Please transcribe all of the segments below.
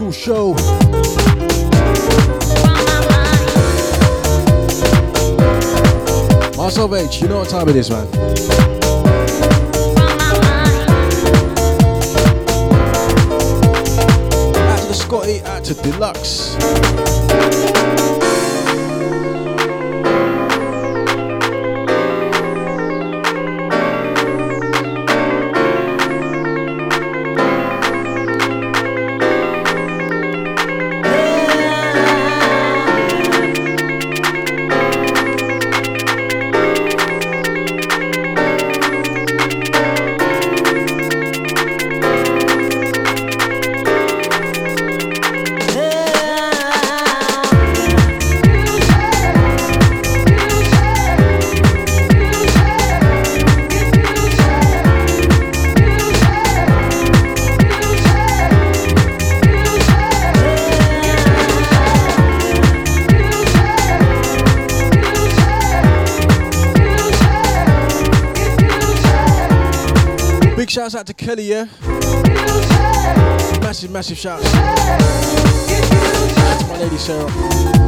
Skool Show. Myself H, you know what time it is, man. Kelly, yeah? Massive, massive shouts. Out to my lady Sarah.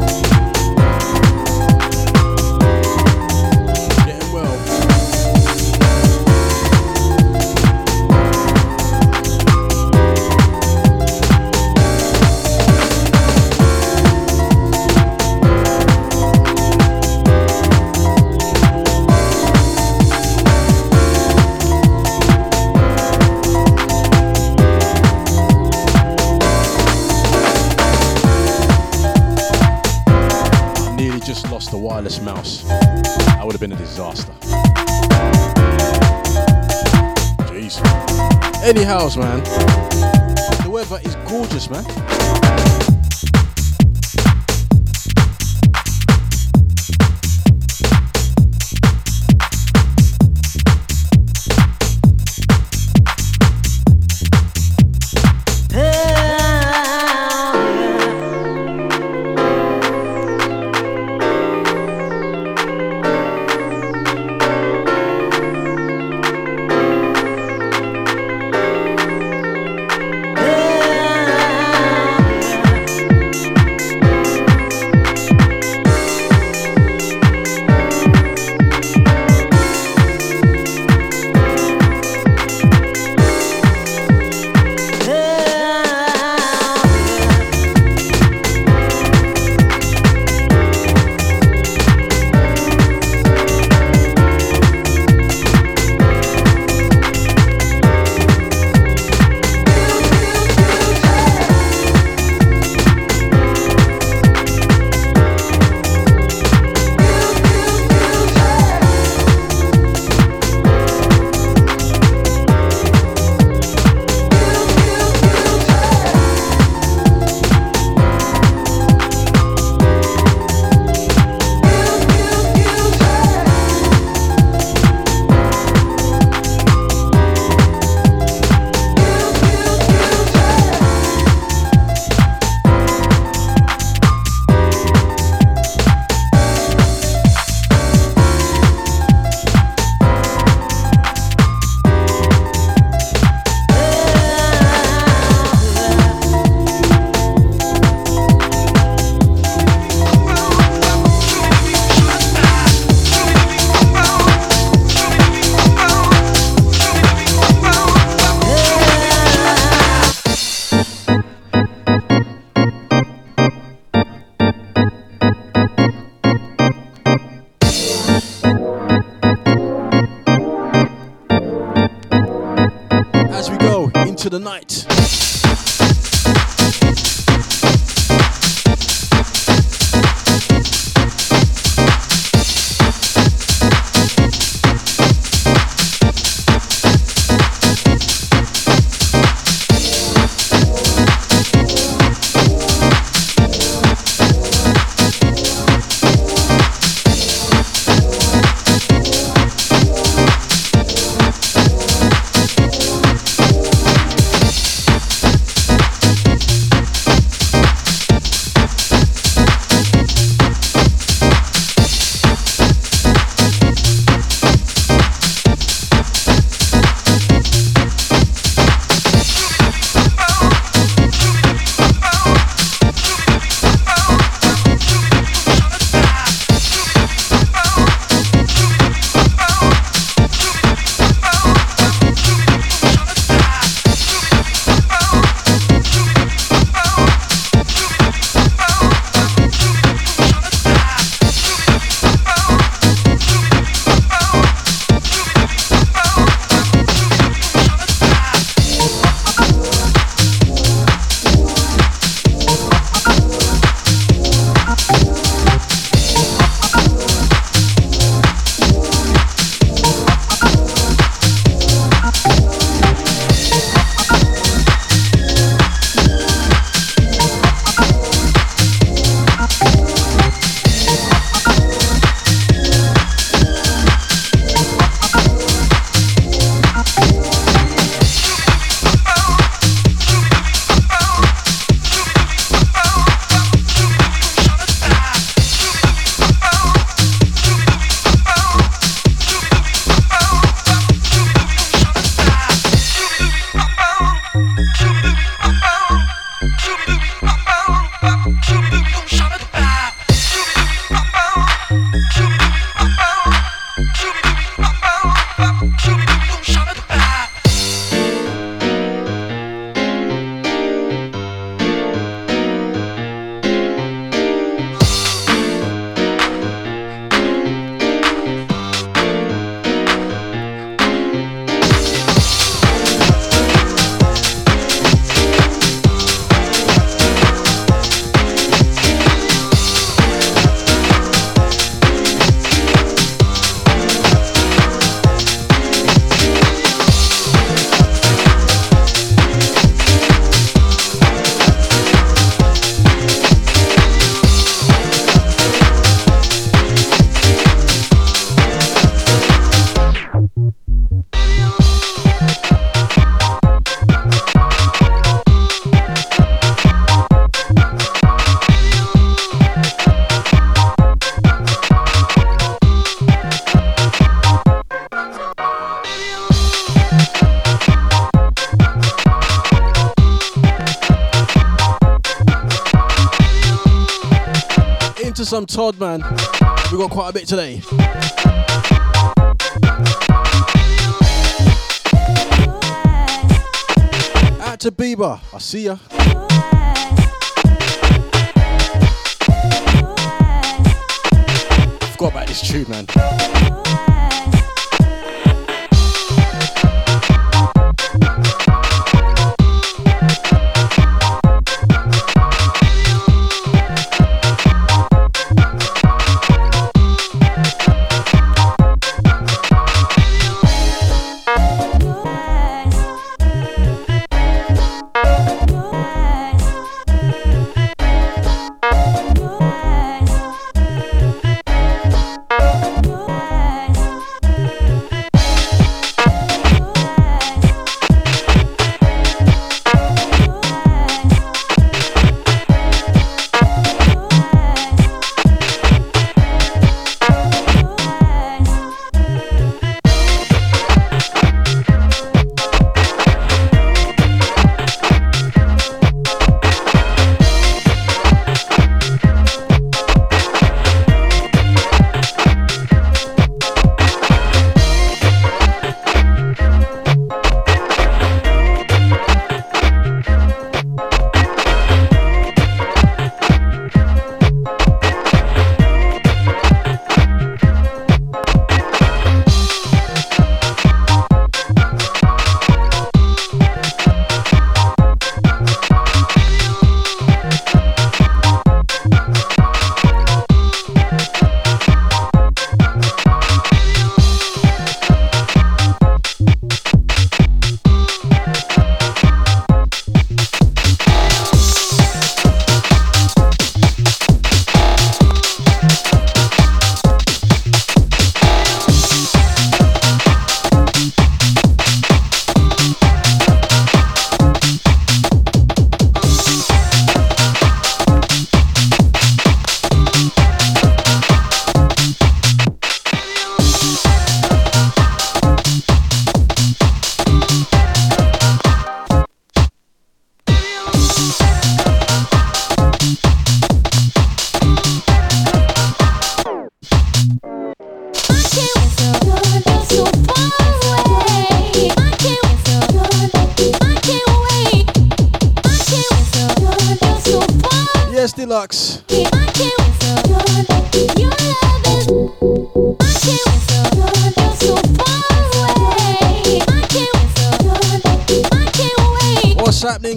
Anyhow, man. The weather is gorgeous, man. The night. Some Todd, man. We got quite a bit today. Out to Bieber. I see ya. Forgot about this tune, man.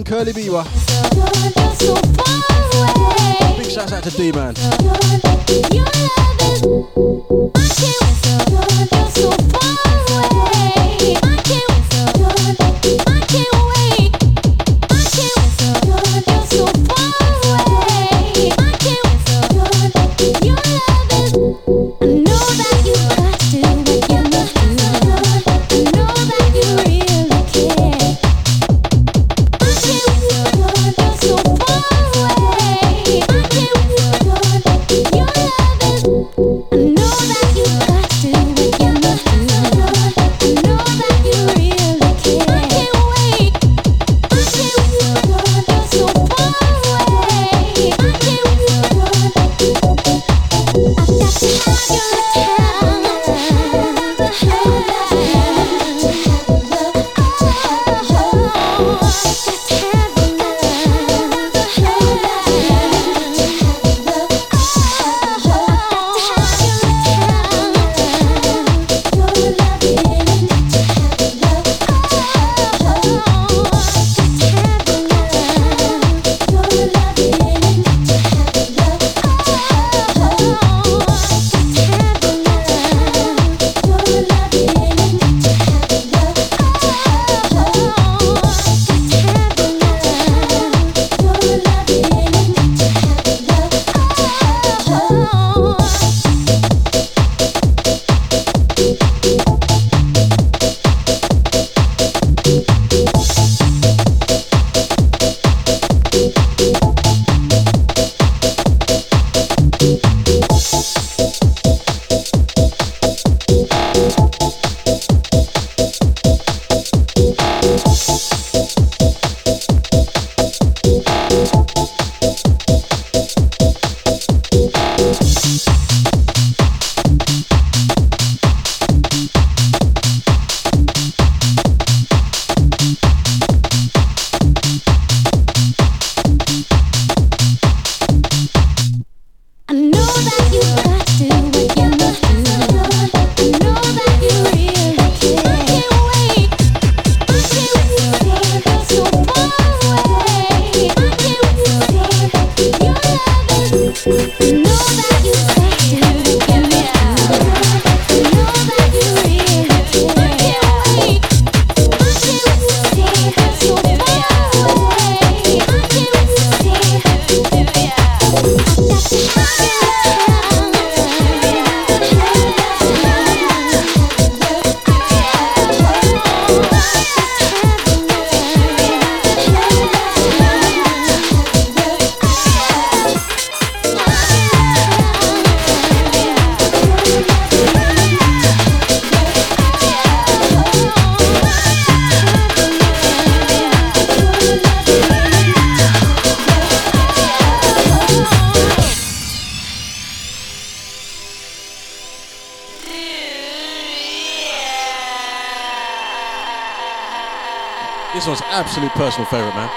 Curly Beaver? Big shouts out to D Man. This one's absolute personal favourite, man.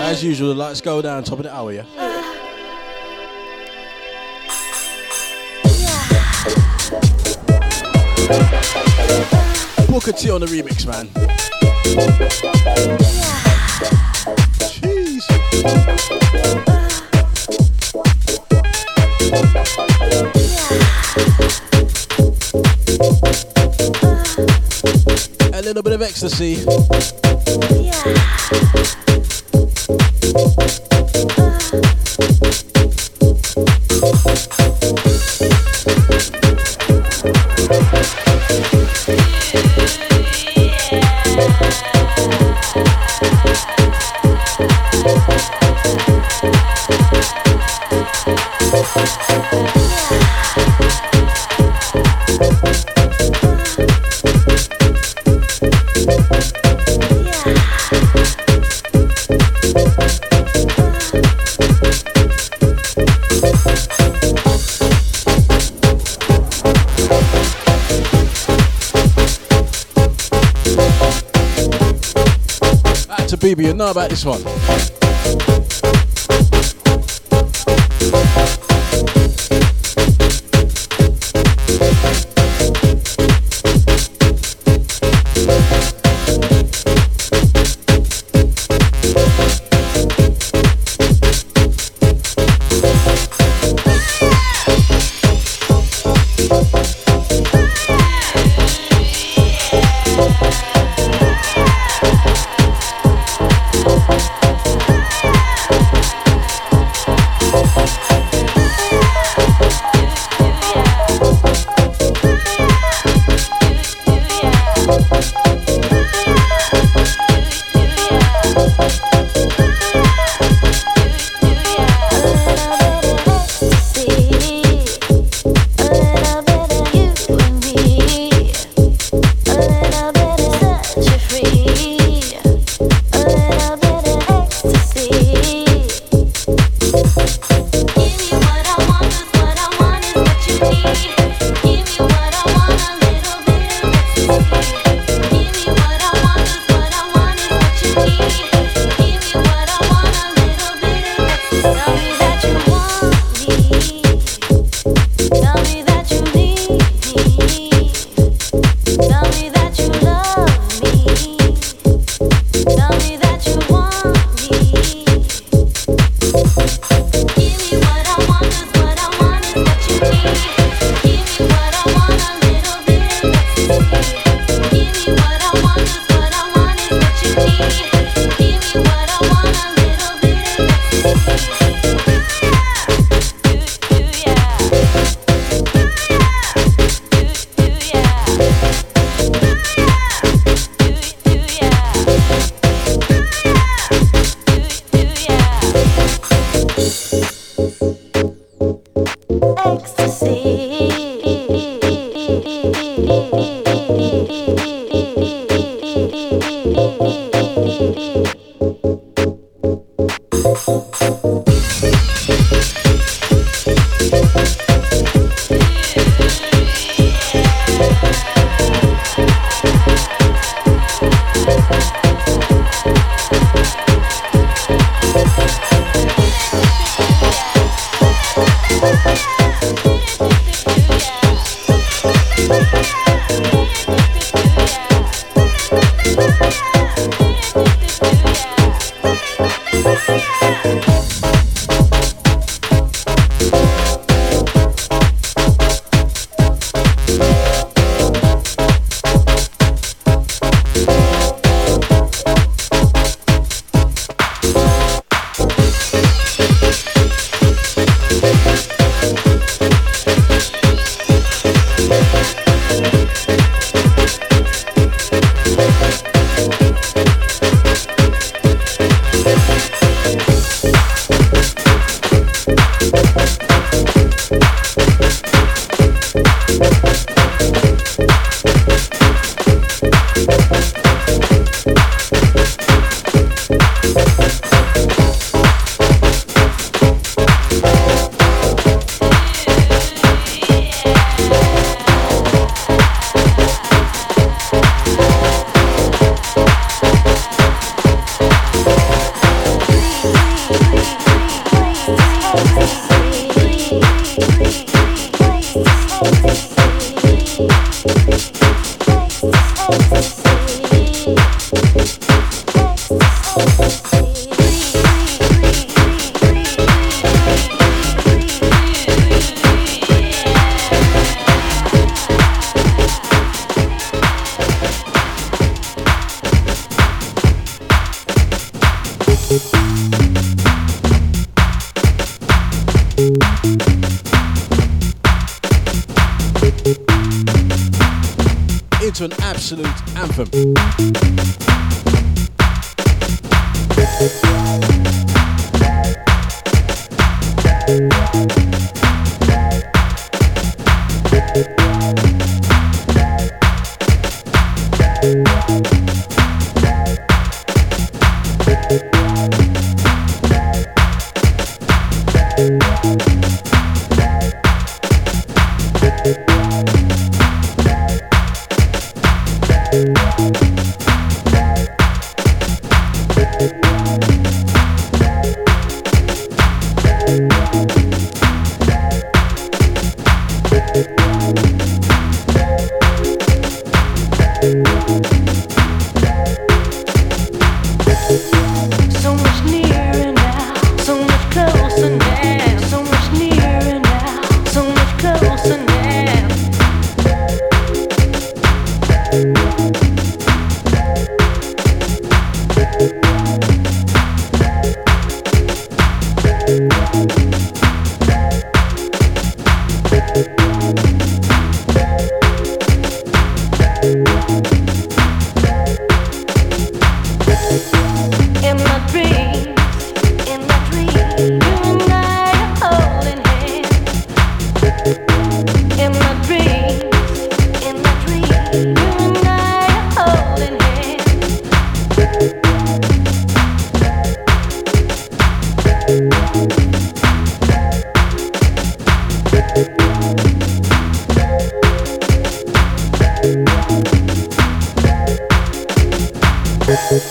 As usual, the lights go down top of the hour, yeah? Booker T on the remix, man. A little bit of ecstasy. BB, you know about this one.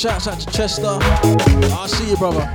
Shouts out to Chester. I'll see you, brother.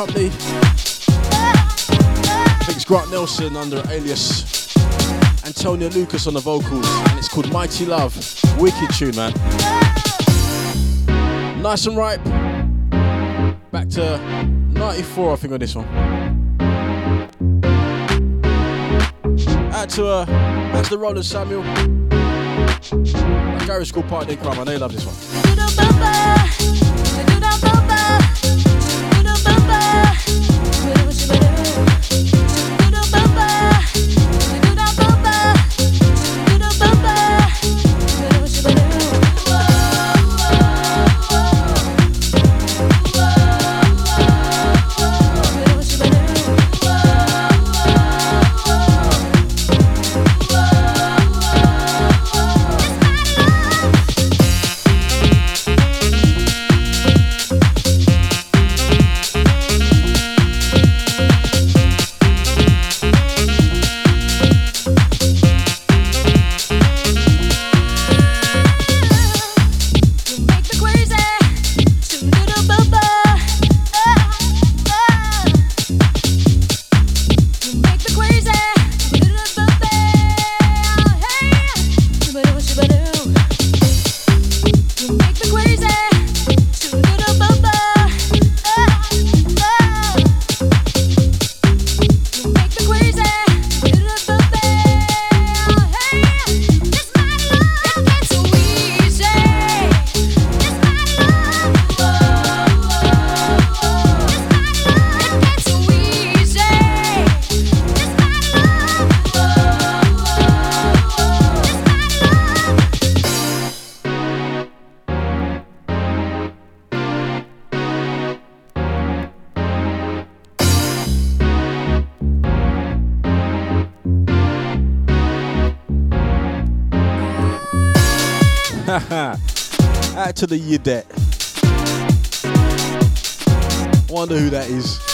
Company. I think it's Grant Nelson under alias Antonio Lucas on the vocals, and it's called Mighty Love. Wicked tune, man. Nice and ripe. Back to 94, I think, on this one. Out to uh, out to the Rollers, Samuel. Garage Skool Party Crime, I know you love this one. To the Yadet. Wonder who that is.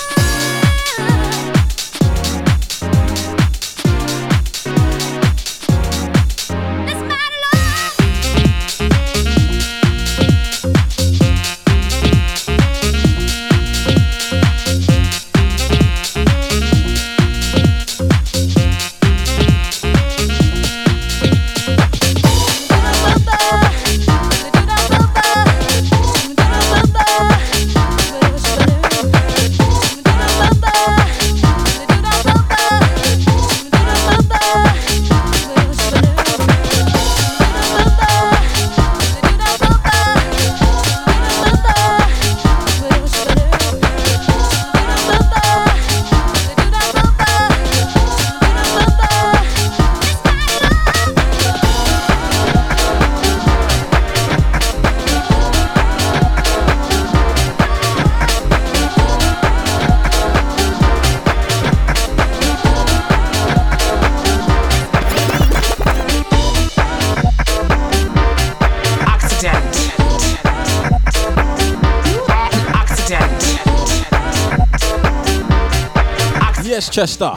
Chester.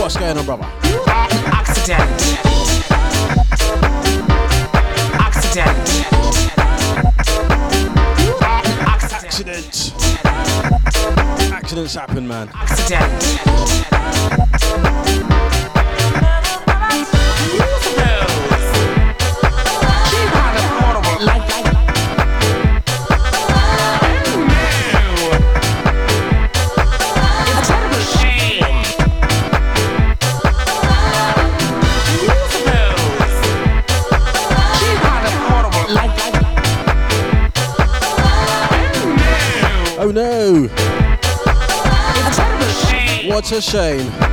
What's going on, brother? Accident. Accident. Accident. Accidents happen, man. Accident. What a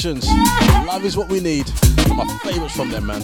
Productions. Love is what we need. My favorites from them, man.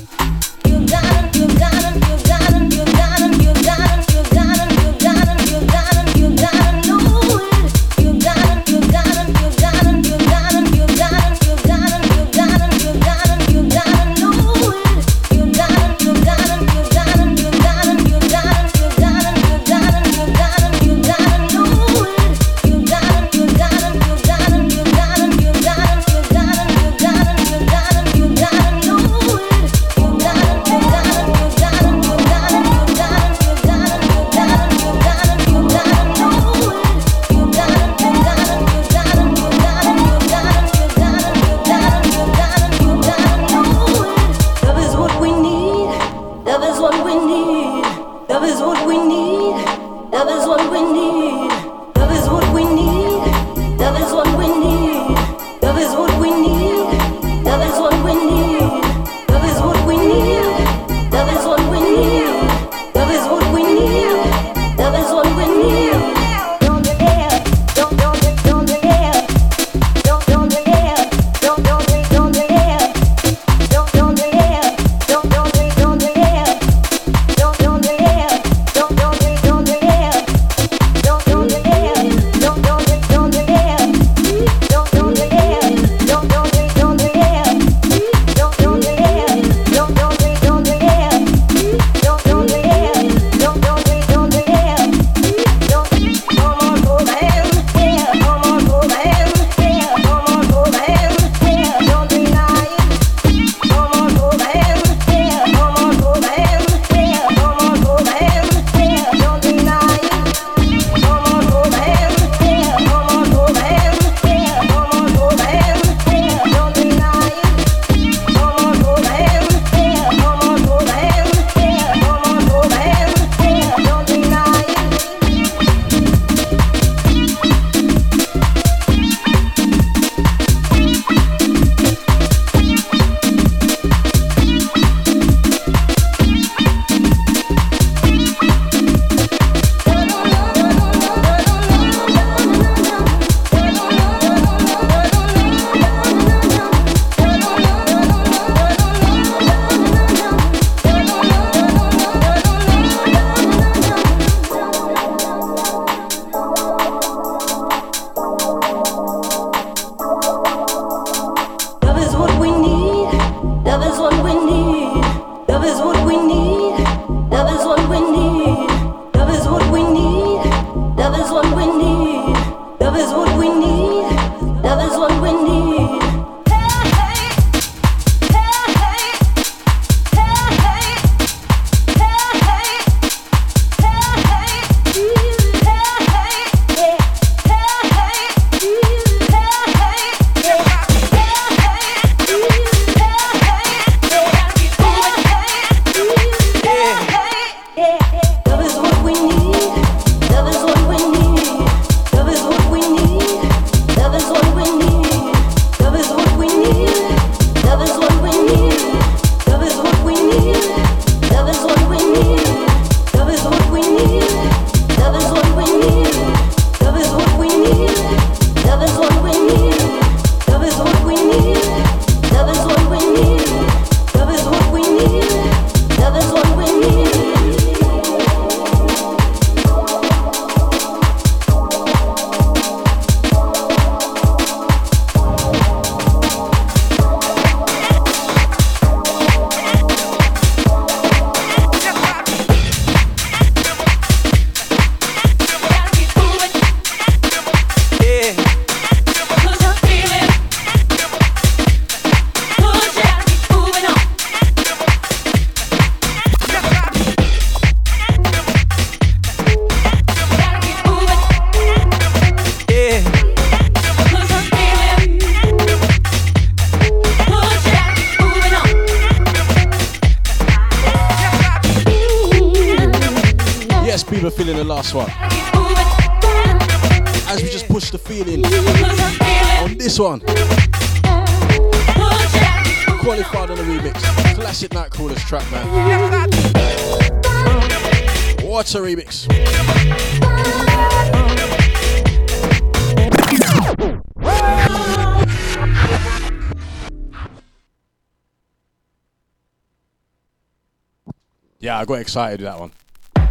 Excited with that one.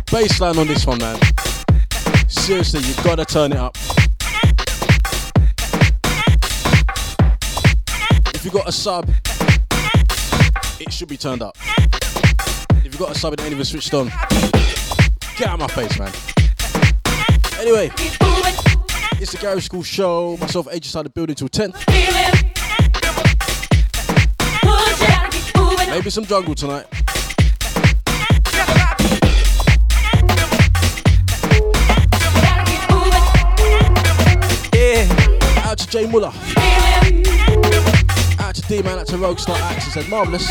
Bassline on this one, man. Seriously, you gotta turn it up. If you got a sub, it should be turned up. If you got a sub and ain't even switched on, get out of my face, man. Anyway, it's the Garage Skool Show. Myself, H inside the building till 10. Maybe some jungle tonight. Jay Muller. Out to D Man, out to Roguestar Axe. said marvellous.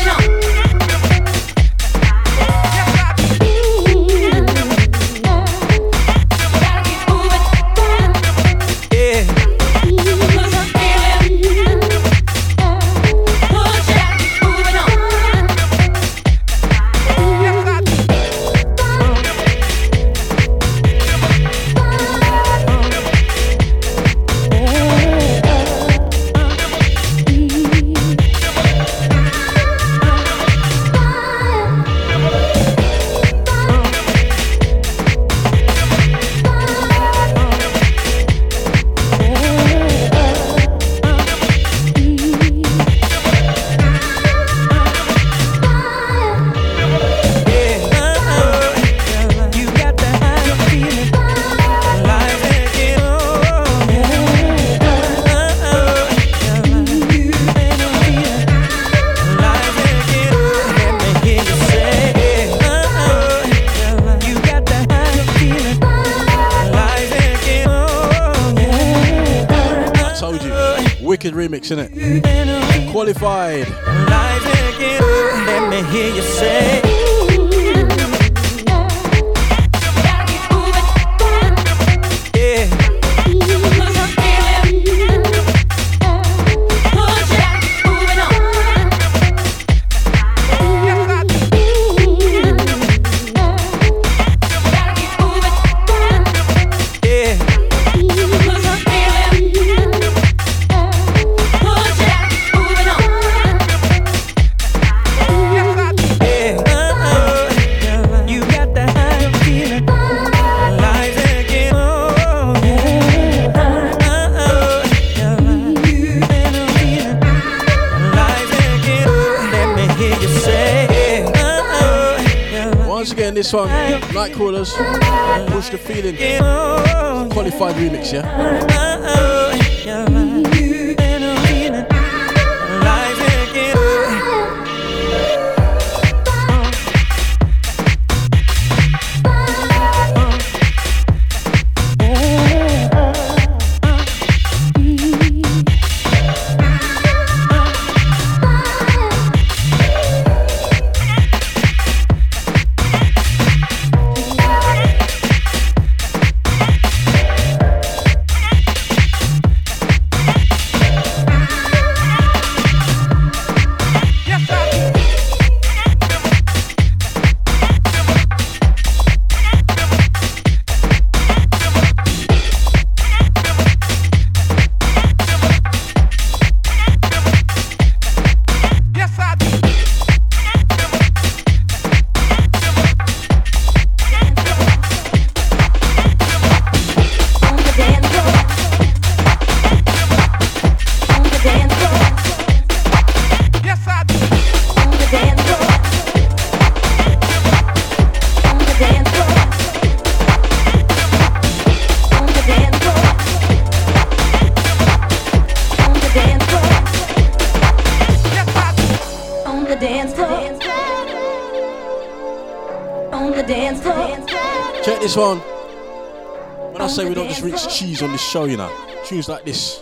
Show, you know. Tunes like this.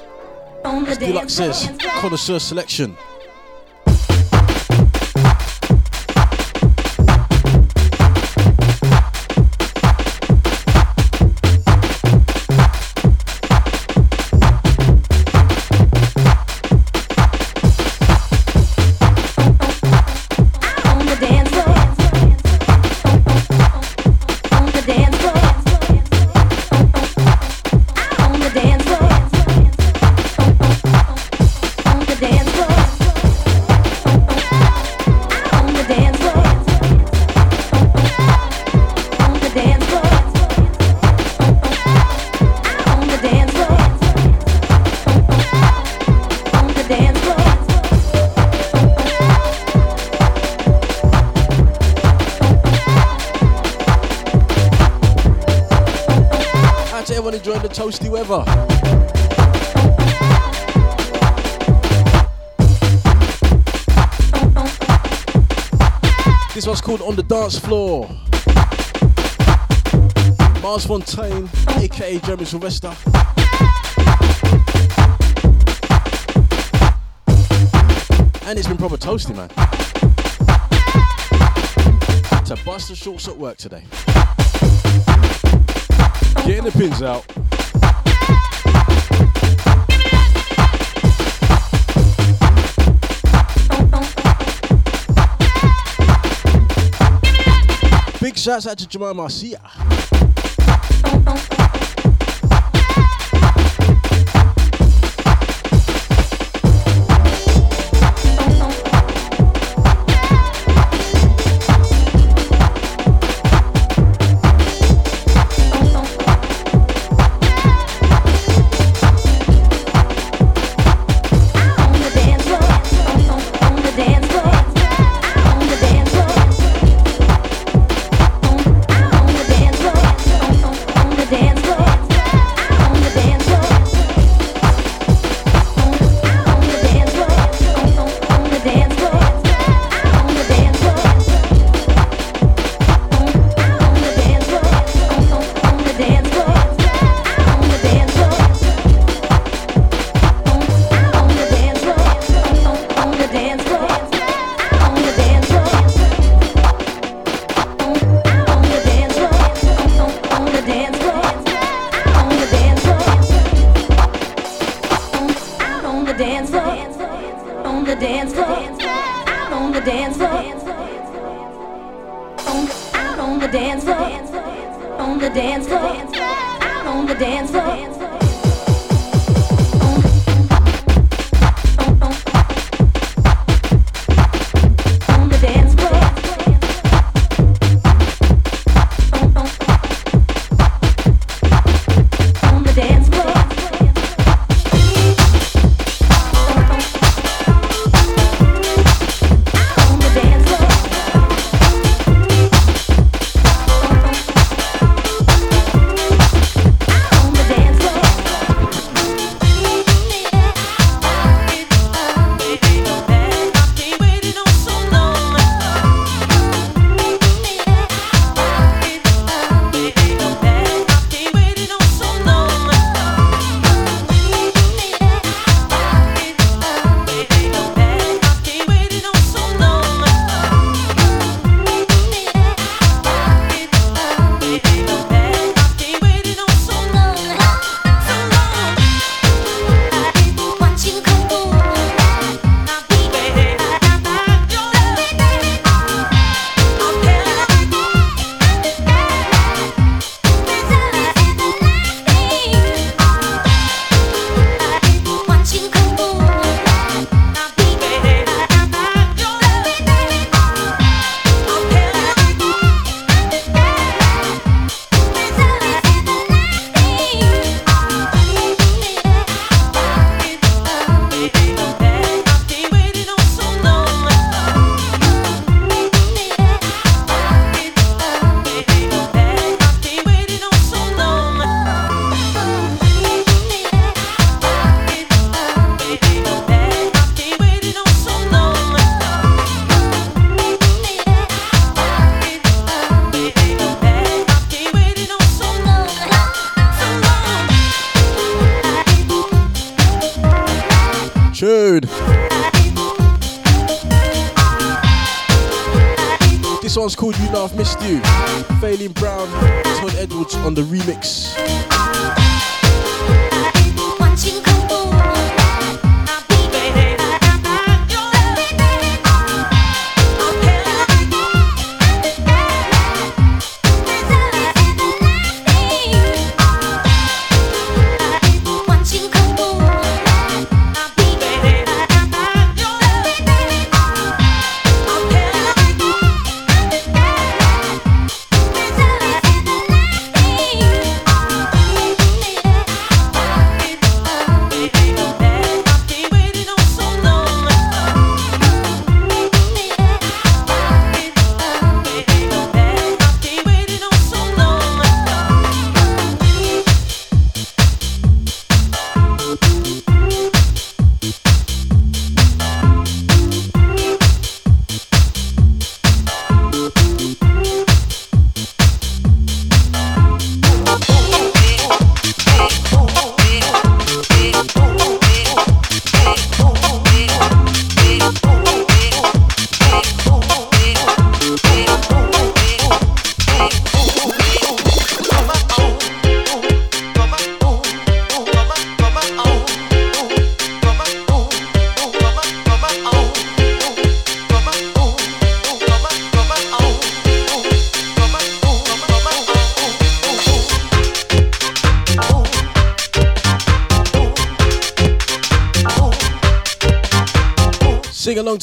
As Deluxe says, connoisseur selection. This one's called On the Dance Floor. Mars Fontaine, aka Jeremy Sylvester. And it's been proper toasty, man. To bust the shorts at work today. Getting the pins out. Big shouts out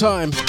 time.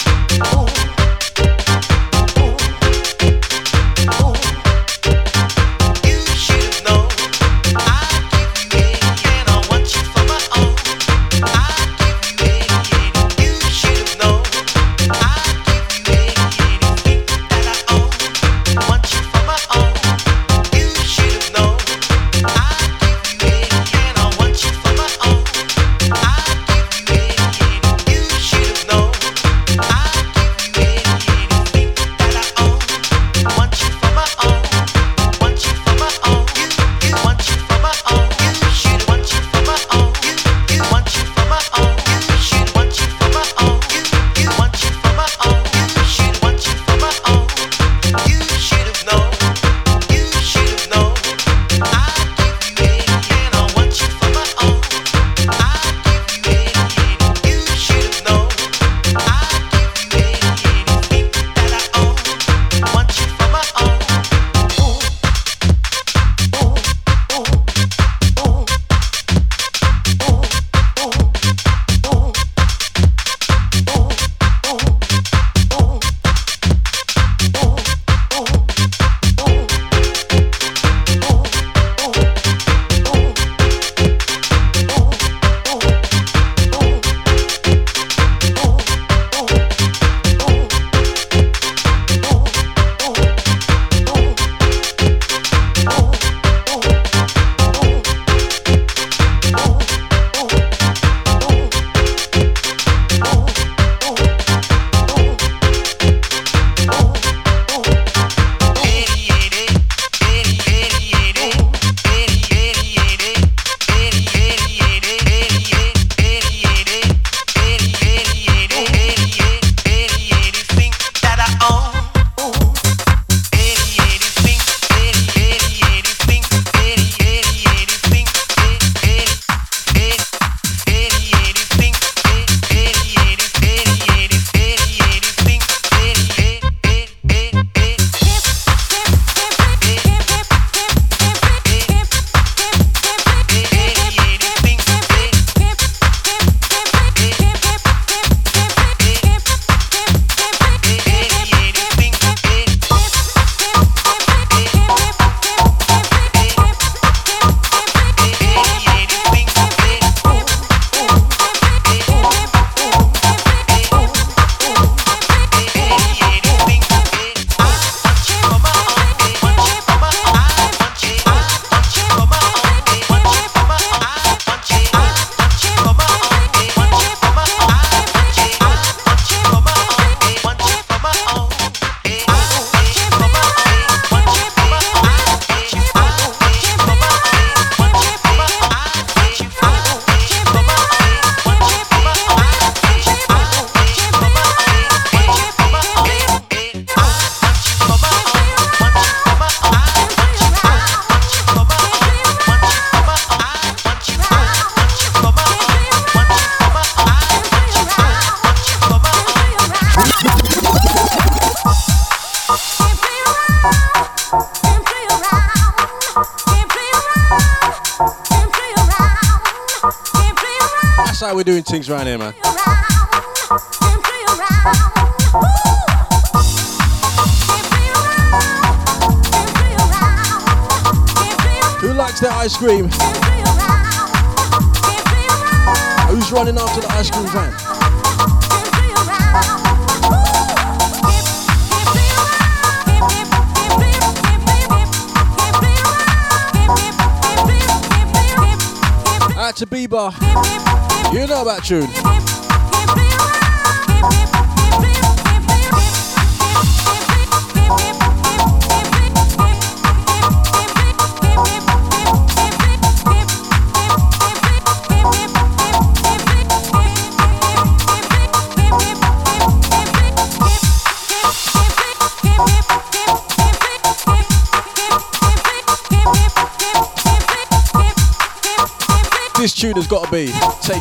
Things around here, man.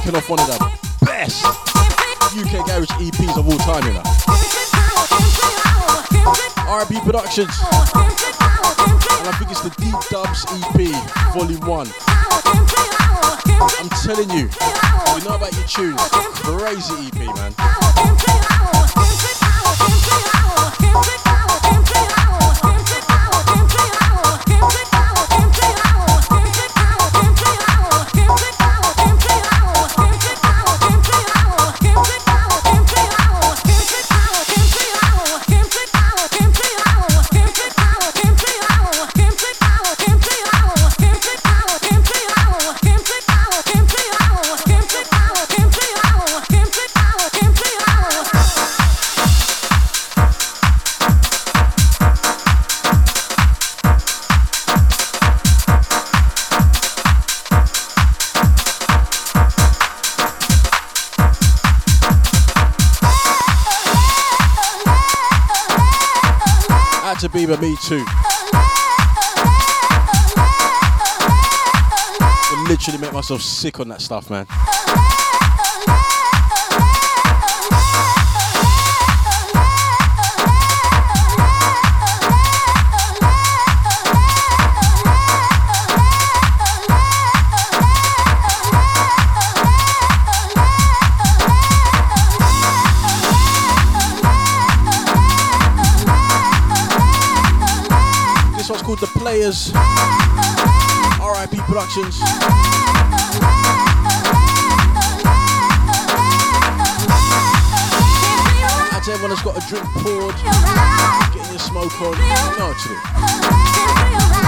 Taken off one of the best UK garage EPs of all time, you know. RB Productions. Bieber, me too. I literally make myself sick on that stuff, man. Players. RIP Productions. To everyone that's got a drink poured, getting your smoke on. You know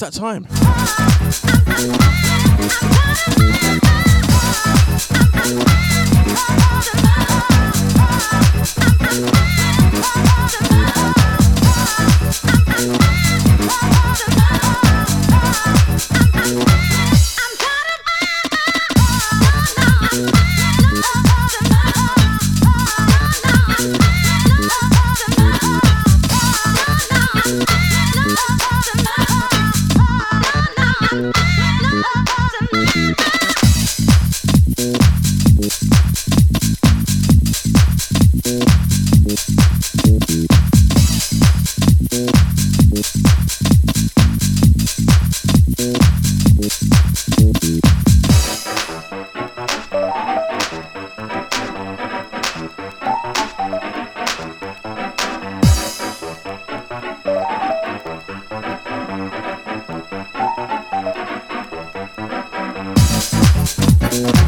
it's that time. Yeah.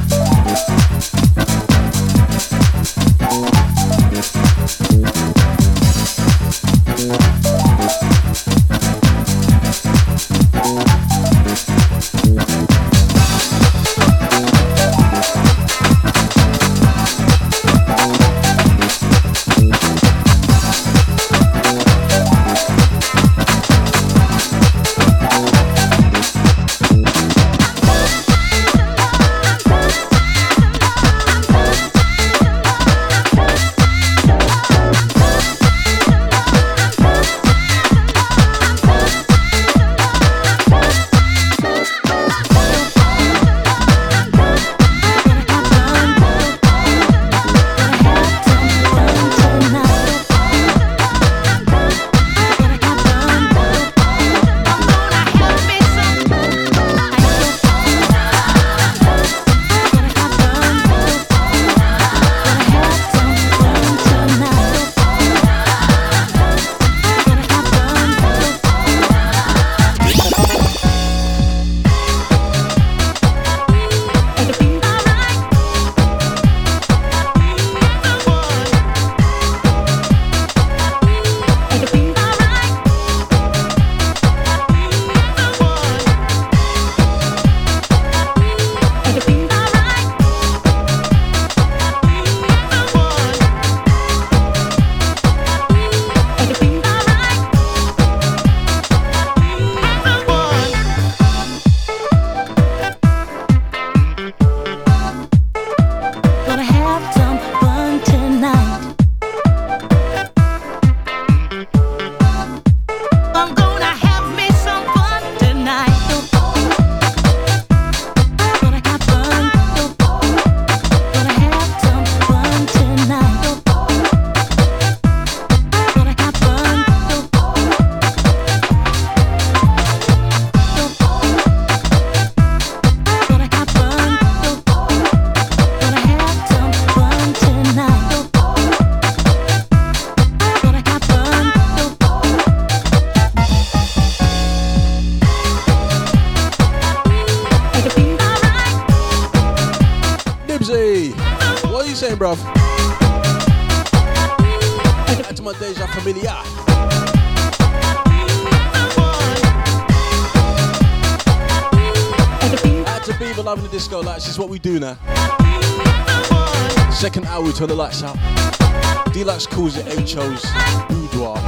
Hour, we turn the lights out. Deluxe calls it HO's boudoir.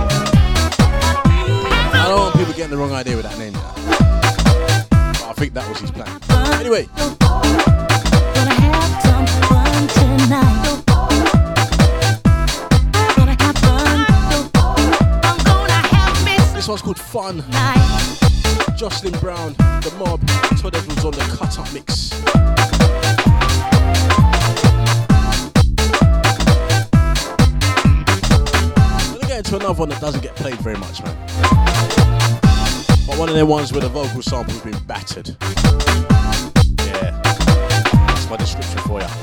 I don't want people getting the wrong idea with that name. But I think that was his plan. Anyway. This one's called Fun. Jocelyn Brown, one that doesn't get played very much, man. But one of them ones where the vocal sample's been battered. Yeah. That's my description for you.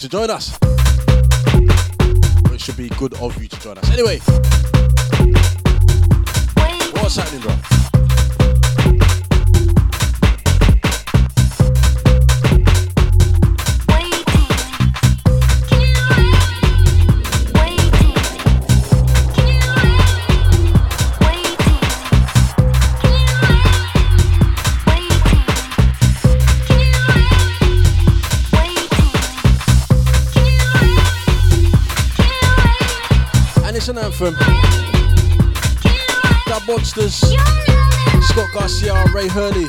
To join us. Ray Hurley,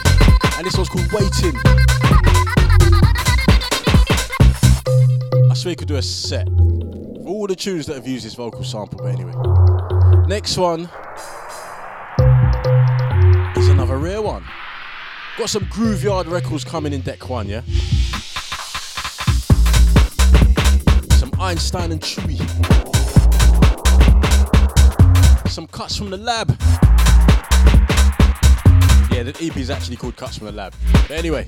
and this one's called Waiting. I swear we could do a set of all the tunes that have used this vocal sample, but anyway. Next one is another rare one. Got some Grooveyard records coming in deck one, yeah? Some Einstein and Chewy some cuts from the lab. Yeah, the EP is actually called Cuts from the Lab. But anyway.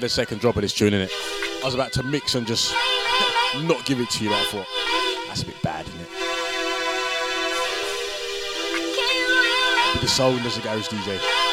The second drop of this tune in it. I was about to mix and just not give it to you, but I thought that's a bit bad, isn't it? With the soul and as a garage DJ.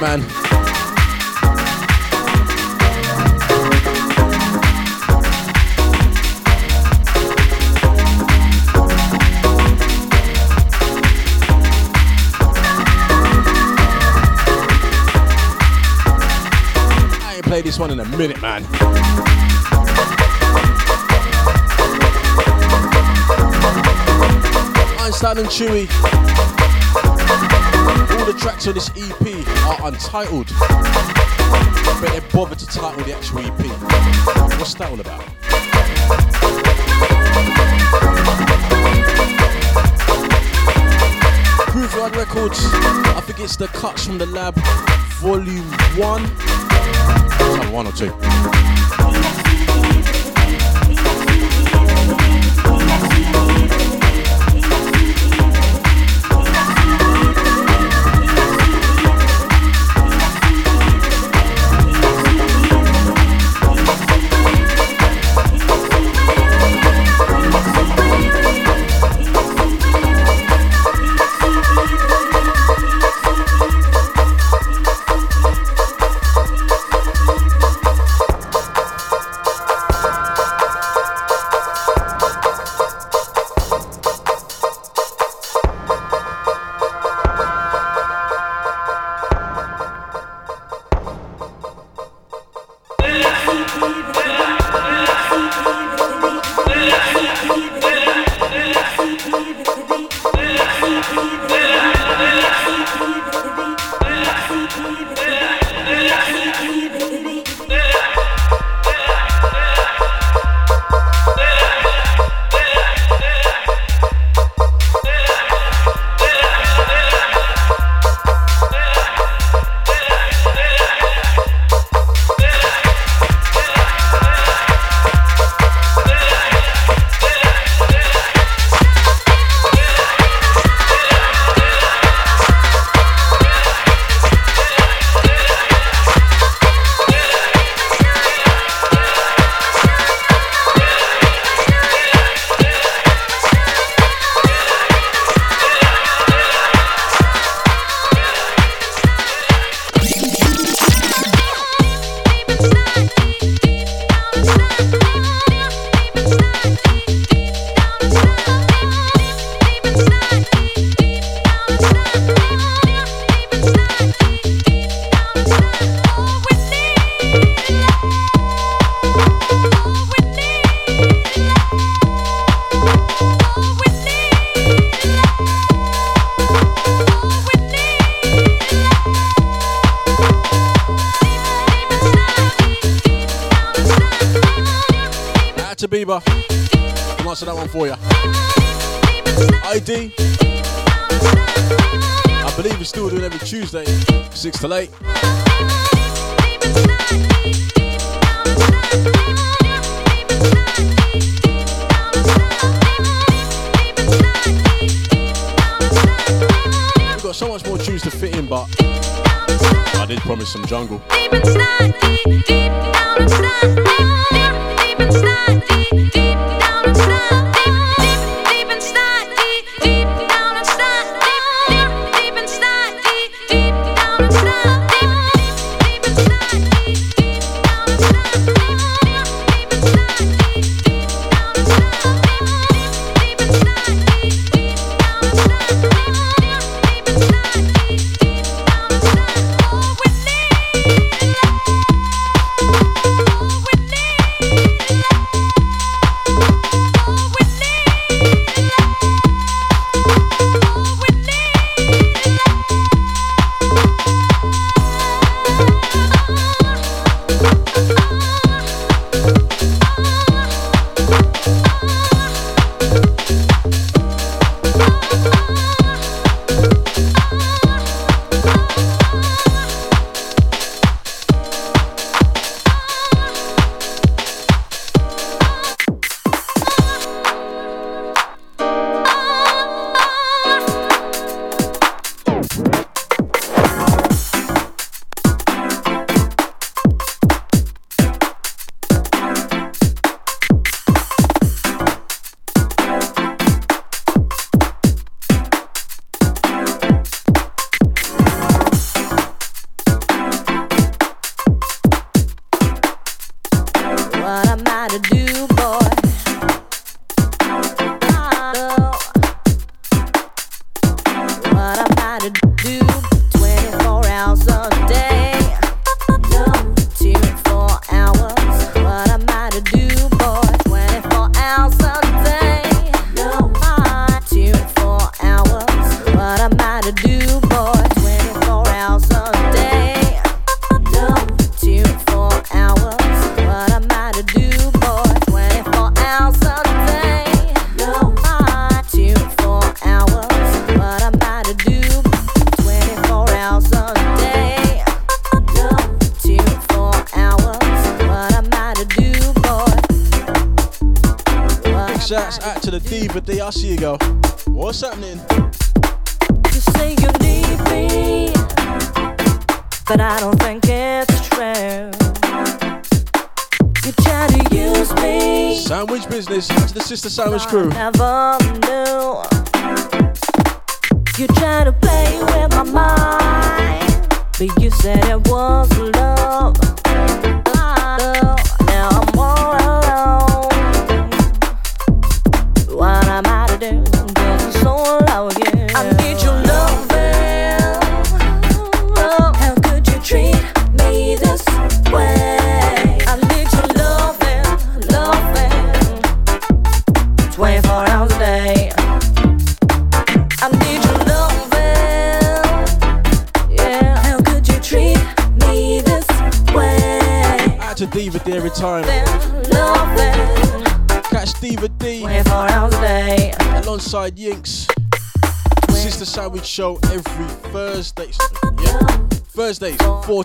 Man. I ain't this one in a minute, man. Einstein and Chewy. All the tracks on this EP are untitled, but they bothered to title the actual EP. What's that all about? Groove Ride Records, I think it's the cuts from the lab, volume 1. 1 or 2.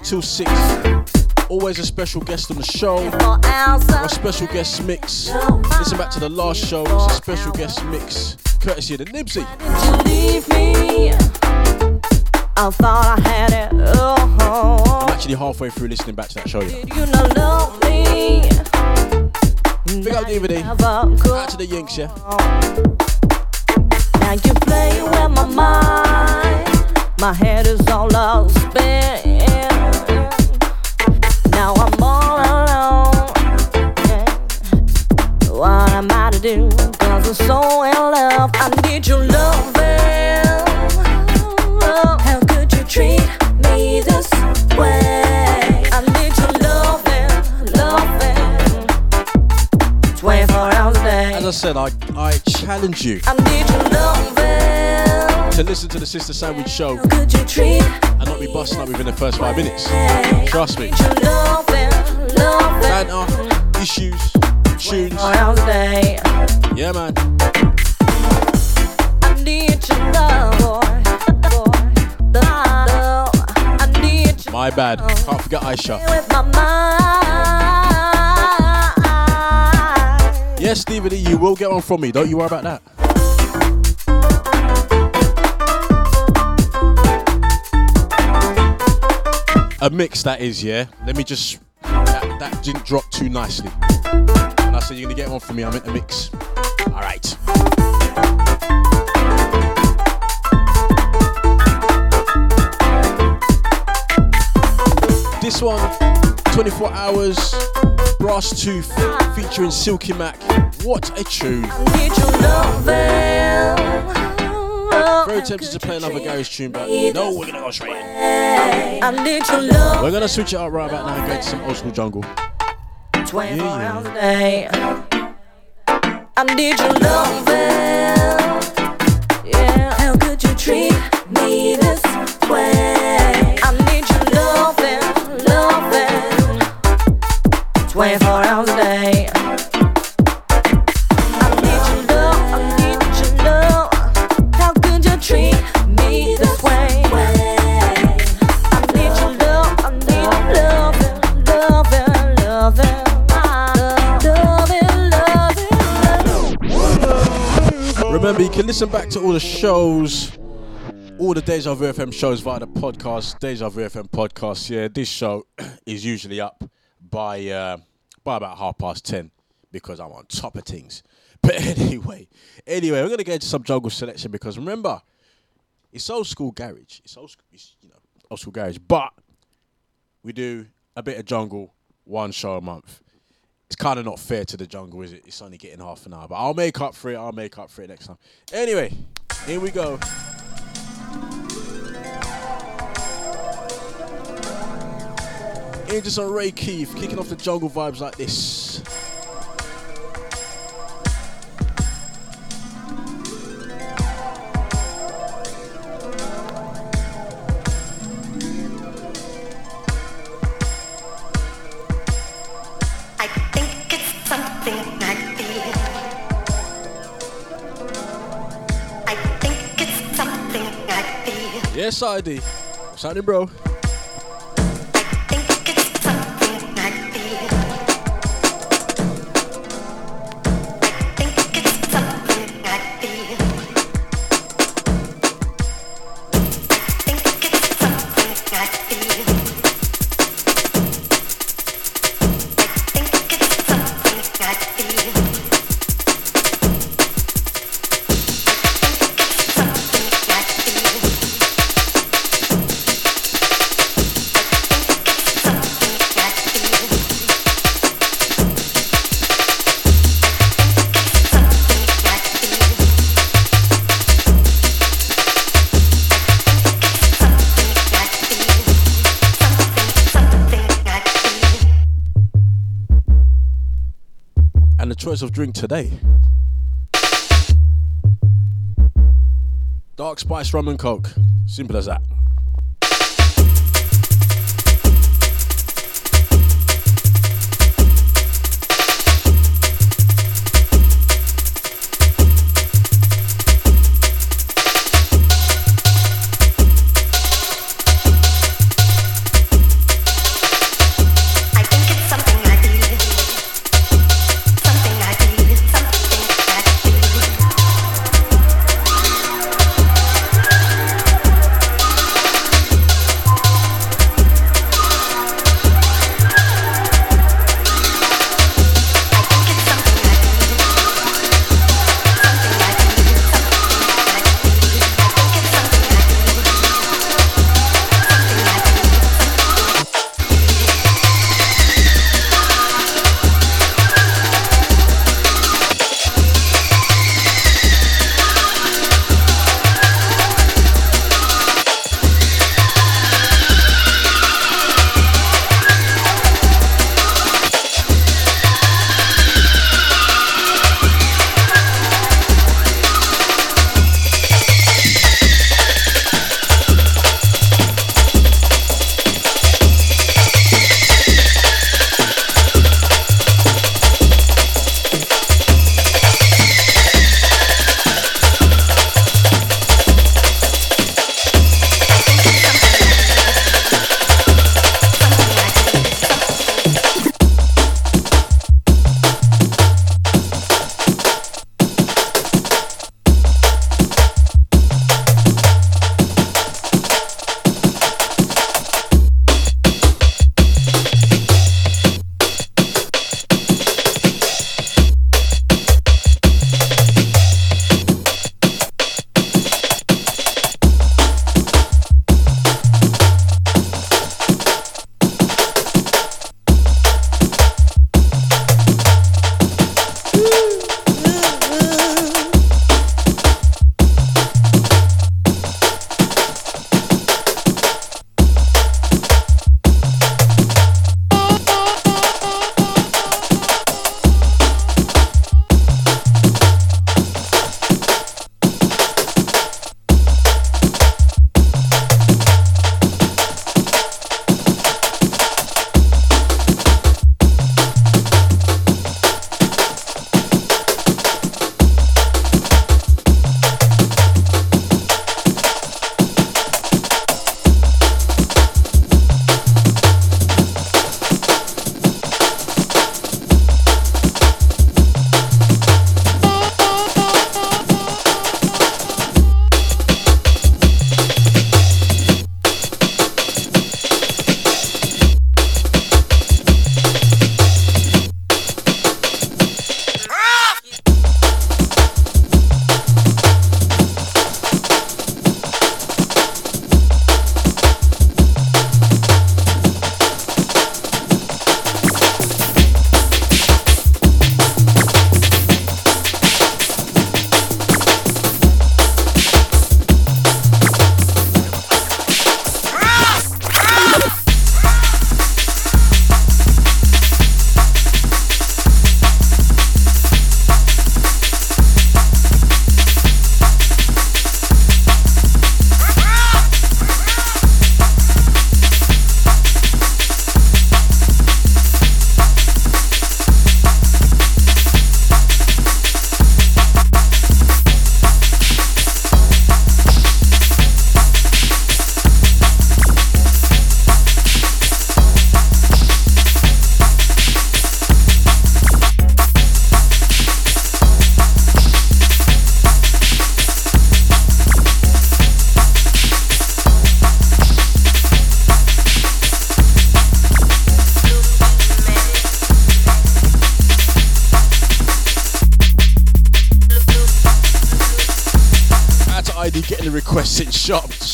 Till 6. Always a special guest on the show. A special guest mix. Listen back to the last show. It's a special guest mix. Courtesy of the Nibsy. Did you leave me? I thought I had it. Oh, I'm actually halfway through listening back to that show. Yeah. did you not love me? Big up Diva D. Out to the Yinks, yeah. Now you play with my mind. My head is all up challenge you I need your loving. to listen to the Sister Sandwich Show could you treat and not be busting up within the first five minutes. Trust me. I need your loving, loving. Banter, issues, tunes. Yeah, man. I need your love, boy. boy. The love. I need you My bad. Can't forget Aisha. with my mind. Yes, Stevie you will get one from me. Don't you worry about that. Mix that is, yeah. Let me just. That, that didn't drop too nicely. And I said you're gonna get one for me. I meant a mix. All right. This one, 24 hours, Brasstooth featuring Silky Mac. What a tune. Very tempted to play another garage tune, but no, we're gonna go straight in. I need your love. We're gonna switch it up right about now and go to some old school jungle. 24 Yeah, hours a day. I need your loving. Yeah. How could you treat me this way? I need your loving, loving. 24 hours a day. Can listen back to all the shows, all the Deja Vu FM shows via the podcast, Deja Vu FM podcast. Yeah, this show is usually up by uh, by about half past ten because I'm on top of things. But anyway, anyway, we're gonna get into some jungle selection because remember, it's old school garage. It's old, it's, you know, old school garage, but we do a bit of jungle one show a month. It's kind of not fair to the jungle, is it? It's only getting half an hour, but I'll make up for it. I'll make up for it next time. Anyway, here we go. Into some Ray Keith, kicking off the jungle vibes like this. Yes, ID. What's happening, bro? Choice of drink today. Dark spice rum and coke. Simple as that.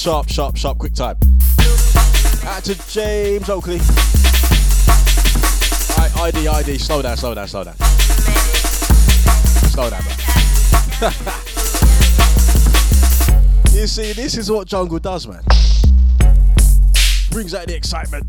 Sharp, sharp, sharp, quick time. Out to James Oakley. Alright, ID, ID, slow down, slow down, slow down. Slow down, you see, this is what jungle does, man. Brings out the excitement.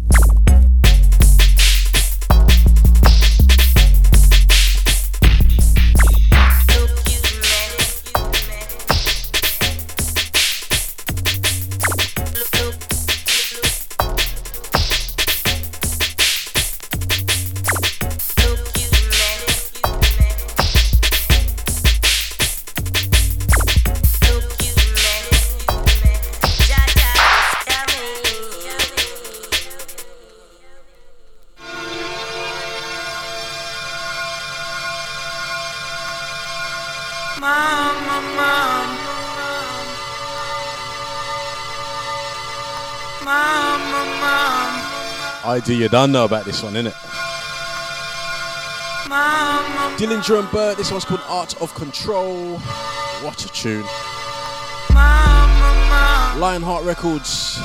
ID, you don't know about this one, innit? Dillinja and Bert, this one's called Art of Control. What a tune. Lionheart Records.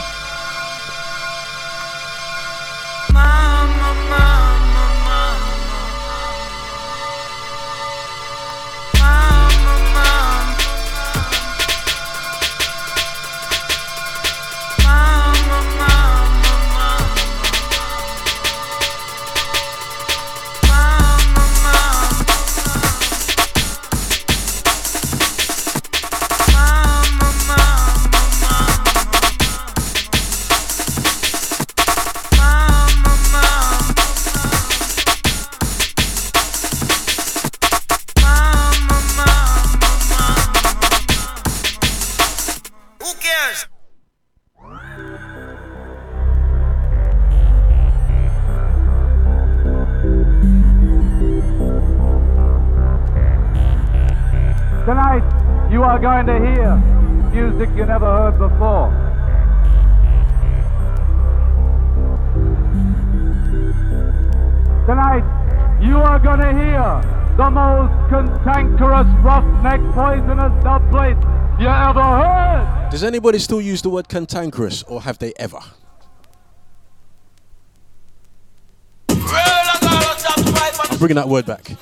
Poisonous dubplate you ever heard. Does anybody still use the word cantankerous, or have they ever? I'm bringing that word back.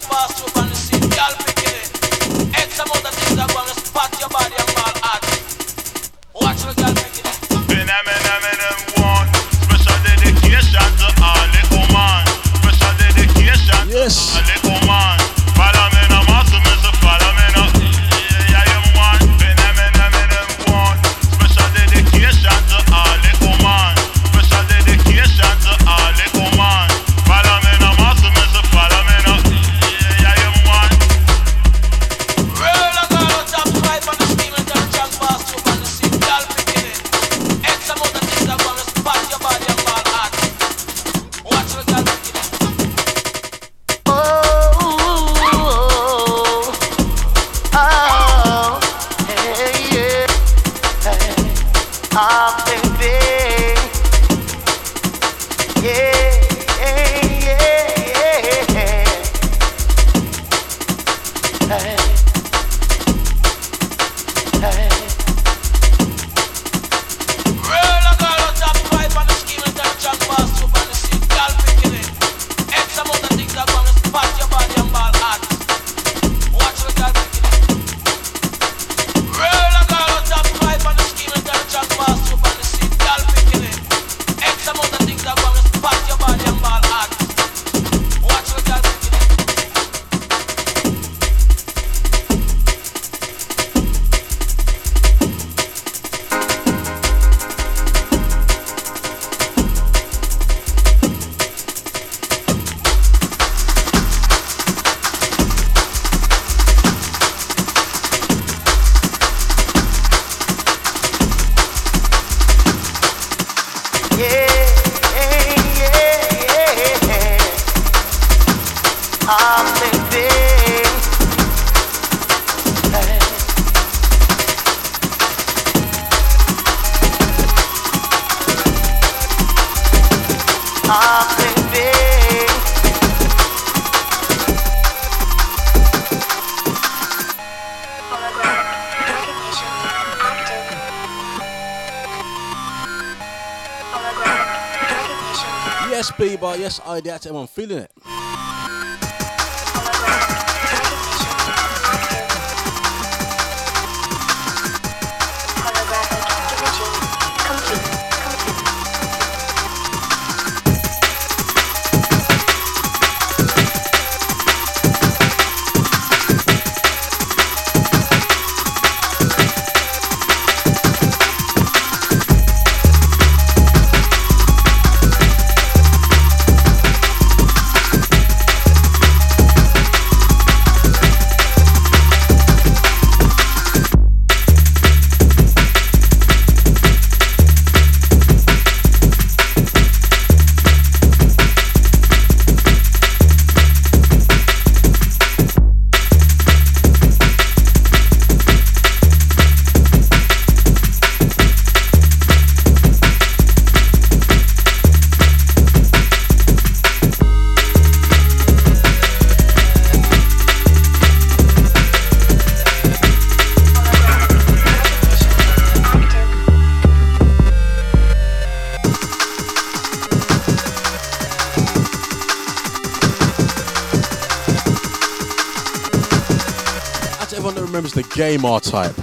Was the game R type,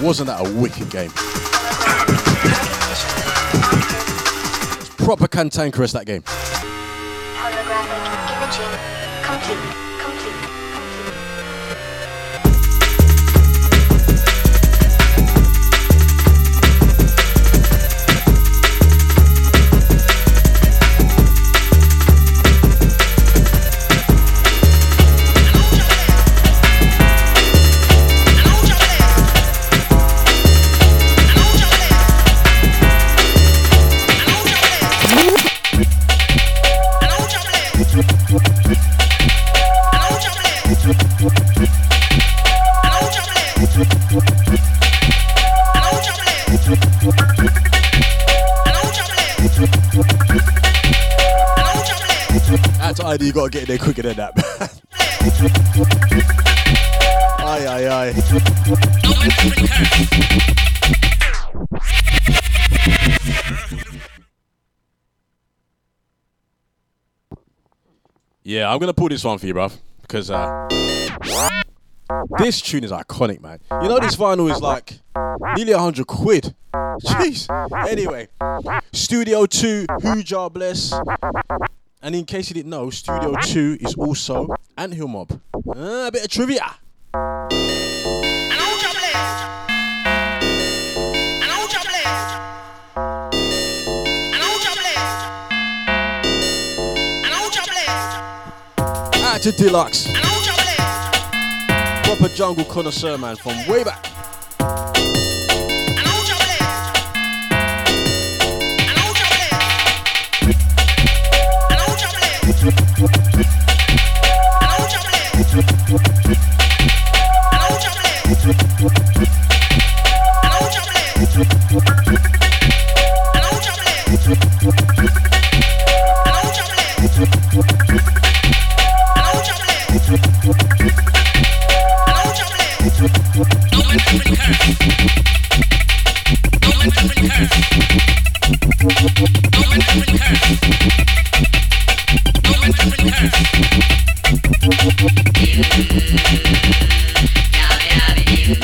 wasn't that a wicked game? Proper cantankerous that game. Holographic imaging. Complete. ID, you gotta get in there quicker than that. aye, aye, aye. Yeah, I'm gonna pull this one for you, bruv, because uh, this tune is iconic, man. You know this vinyl is like nearly hundred quid. Jeez. Anyway, Studio Two, Who Jah Bless, and in case you didn't know, Studio Two is also Anthill Mob. Ah, a bit of trivia. Out to Deluxe, proper jungle connoisseur man from way back. Thank you.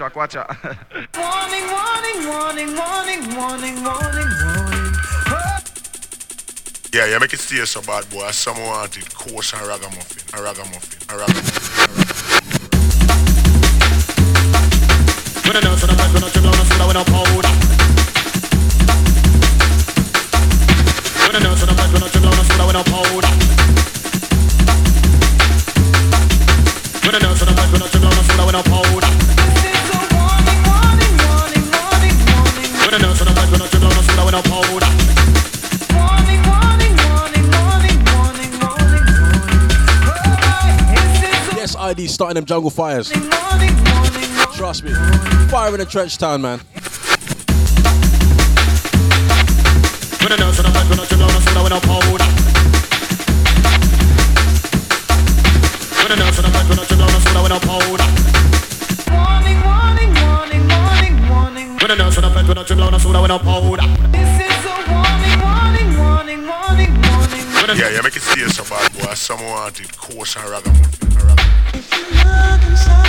warning. Rhythm track, watcha. Warning, warning, warning, warning, warning, warning, warning. Yeah, you make it stay so bad, boy. Someone wanted coarse and ragamuffin, a ragamuffin, a ragamuffin. When I dance on the mic, when I chill on the soda, when I starting them jungle fires. Trust me. Fire in the trench town, man. When I dance on the mic, when I chill on the soda, when I powder. When I dance on the mic, when I chill on the soda, when I powder. When I dance on the mic, when I chill on the soda, when I powder. Yeah, you make it stay so bad, boy. Someone wanted coarse and ragamuffin, a ragamuffin.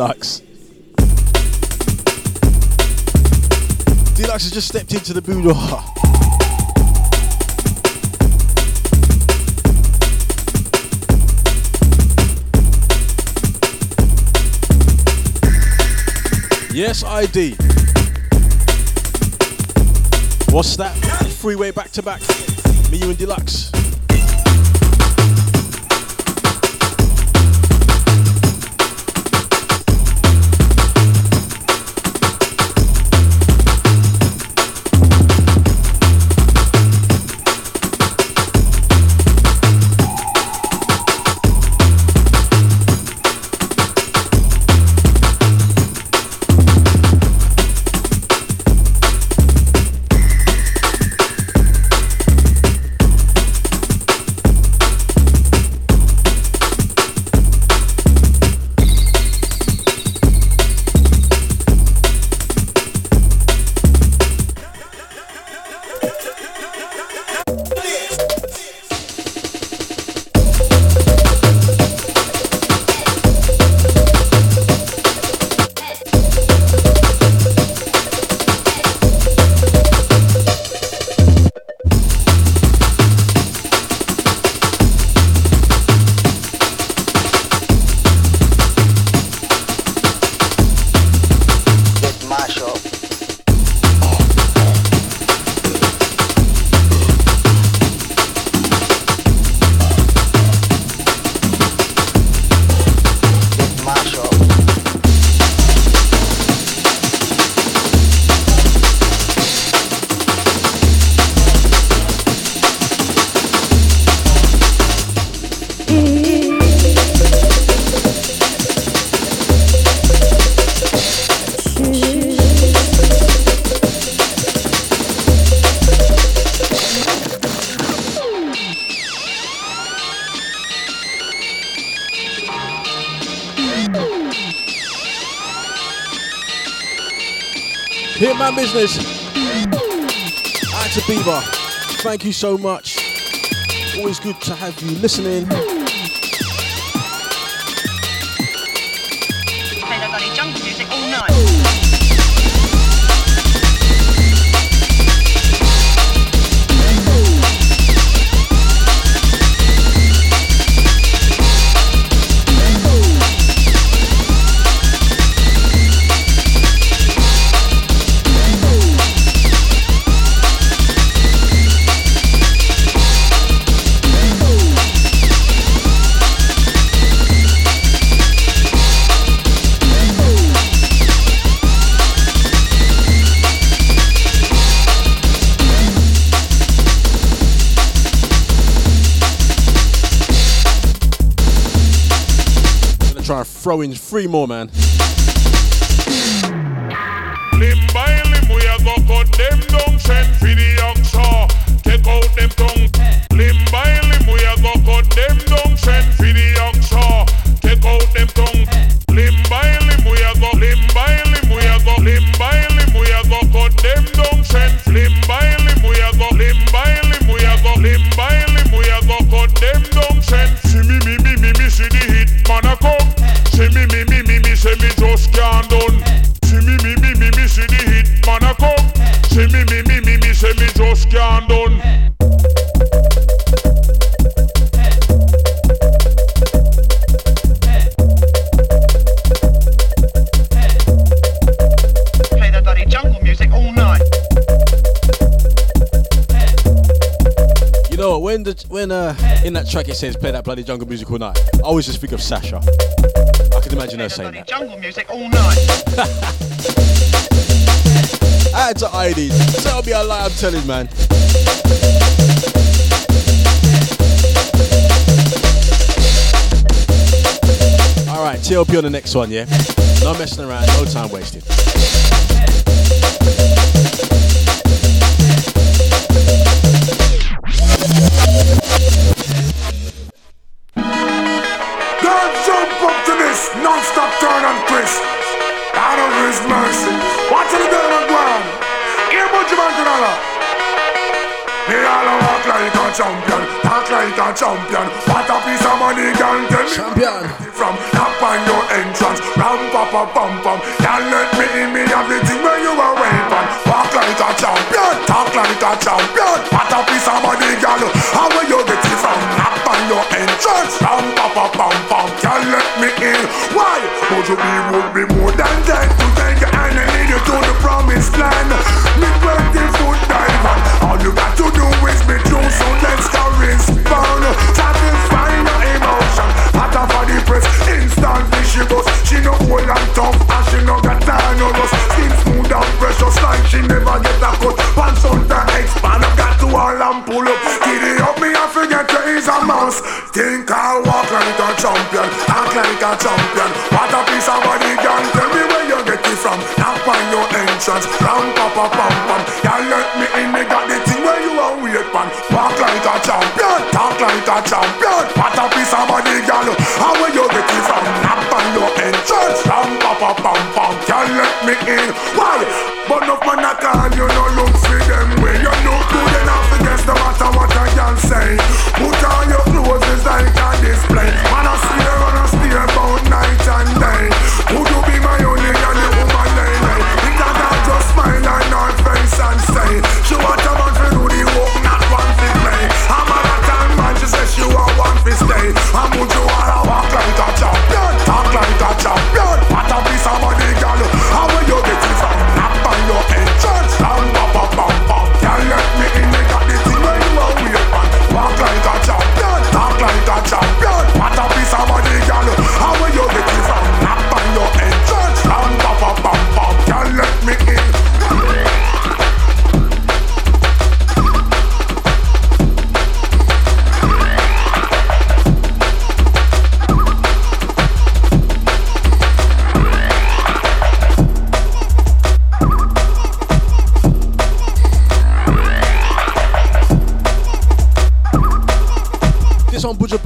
Deluxe. Deluxe has just stepped into the boudoir. Yes, ID. What's that? Freeway back to back. Me, you, and Deluxe. Thank you so much. Always good to have you listening. throw in three more, man. Go track it says play that bloody jungle music all night. I always just think of Sasha. I can imagine her saying that. Jungle music all night. Add to ID. Tell me a lie. I'm telling, man. All right, TLP on the next one, yeah. No messing around. No time wasted. directions. round papa, pa, pam, Y'all let me in. They got the thing where you are weird, man. Walk like a champion, talk like a champion. Pat a piece of money, girl. How will you get it from? Knock on your entrance. round papa, pa, pam, Y'all let me in. Why? But no man, I call you no look.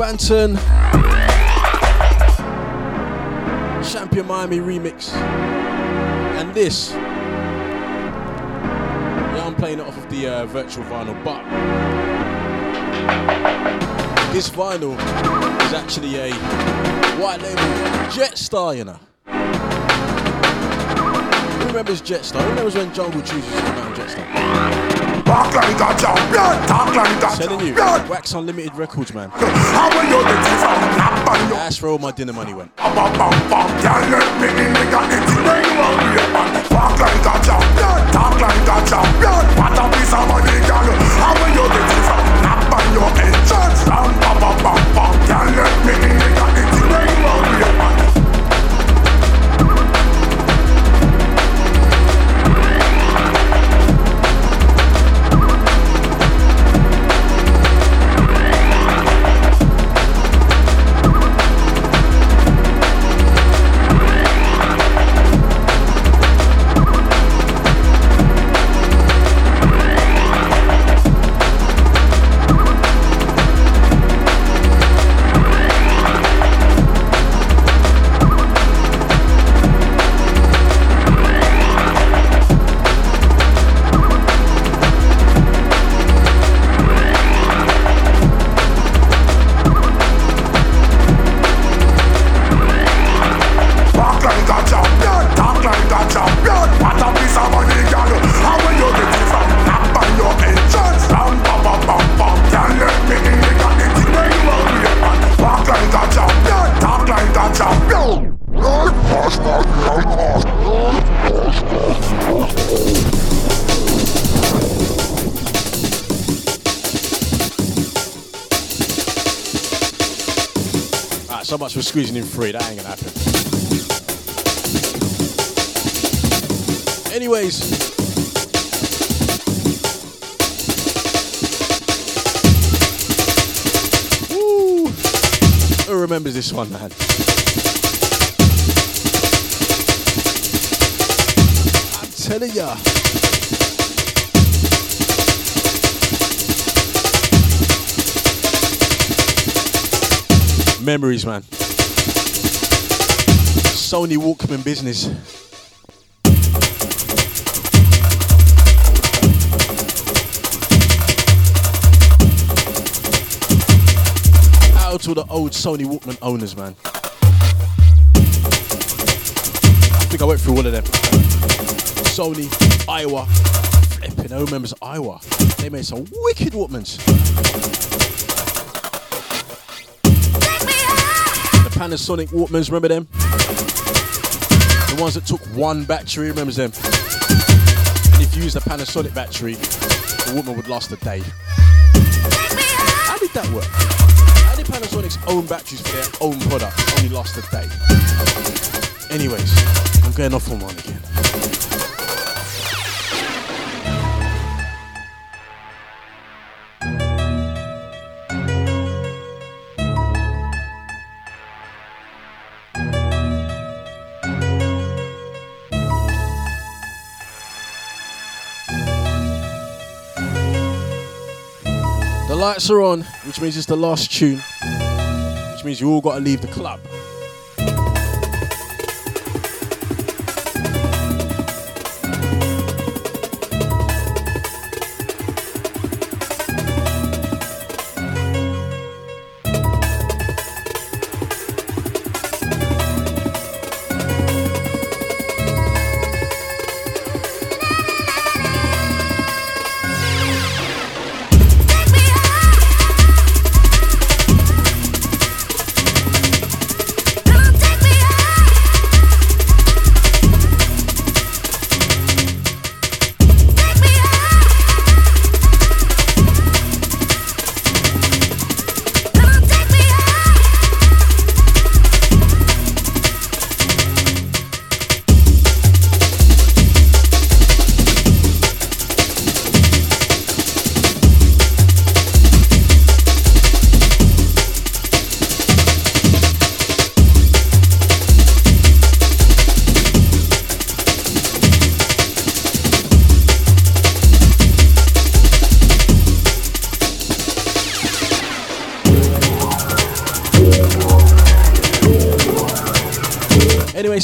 Banton. Champion Miami remix. And this. Yeah, I'm playing it off of the uh, virtual vinyl, but this vinyl is actually a white label Jetstar, you know. Who remembers Jetstar? Who remembers when Jungle Juice was coming out Jetstar? Walk like a champion, talk like a Telling you, champion. Wax Unlimited Records, man. How will you get it from? Knock on your That's where all my dinner money went. you. Walk like a champion, talk like a champion. What a piece of money, girl. How will you get it from? Knock on your entrance. Bum bum bum bum bum. Can't let me in squeezing in free. That ain't gonna happen. Anyways. Woo. Who remembers this one, man? I'm telling ya. Memories, man. Sony Walkman business. Out to the old Sony Walkman owners, man. I think I went through all of them. Sony, Aiwa, flipping. Who remembers Aiwa? They made some wicked Walkmans. The Panasonic Walkmans, remember them? The ones that took one battery, remembers them? And if you use a Panasonic battery, the woman would last a day. How did that work? How did Panasonic's own batteries for their own product only last a day? Anyways, I'm going off on one The lights are on, which means it's the last tune, which means you all got to leave the club.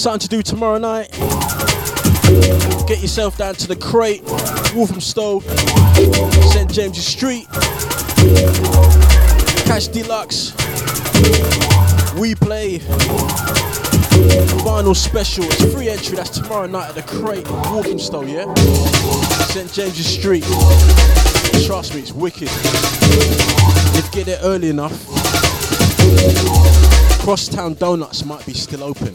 Something to do tomorrow night. Get yourself down to the crate. Walthamstow, St James's Street, Cash Deluxe, We Play, Vinyl Special. It's free entry. That's tomorrow night at the Crate, Walthamstow, yeah? St James's Street. Trust me, it's wicked. If you get there early enough, Crosstown Donuts might be still open.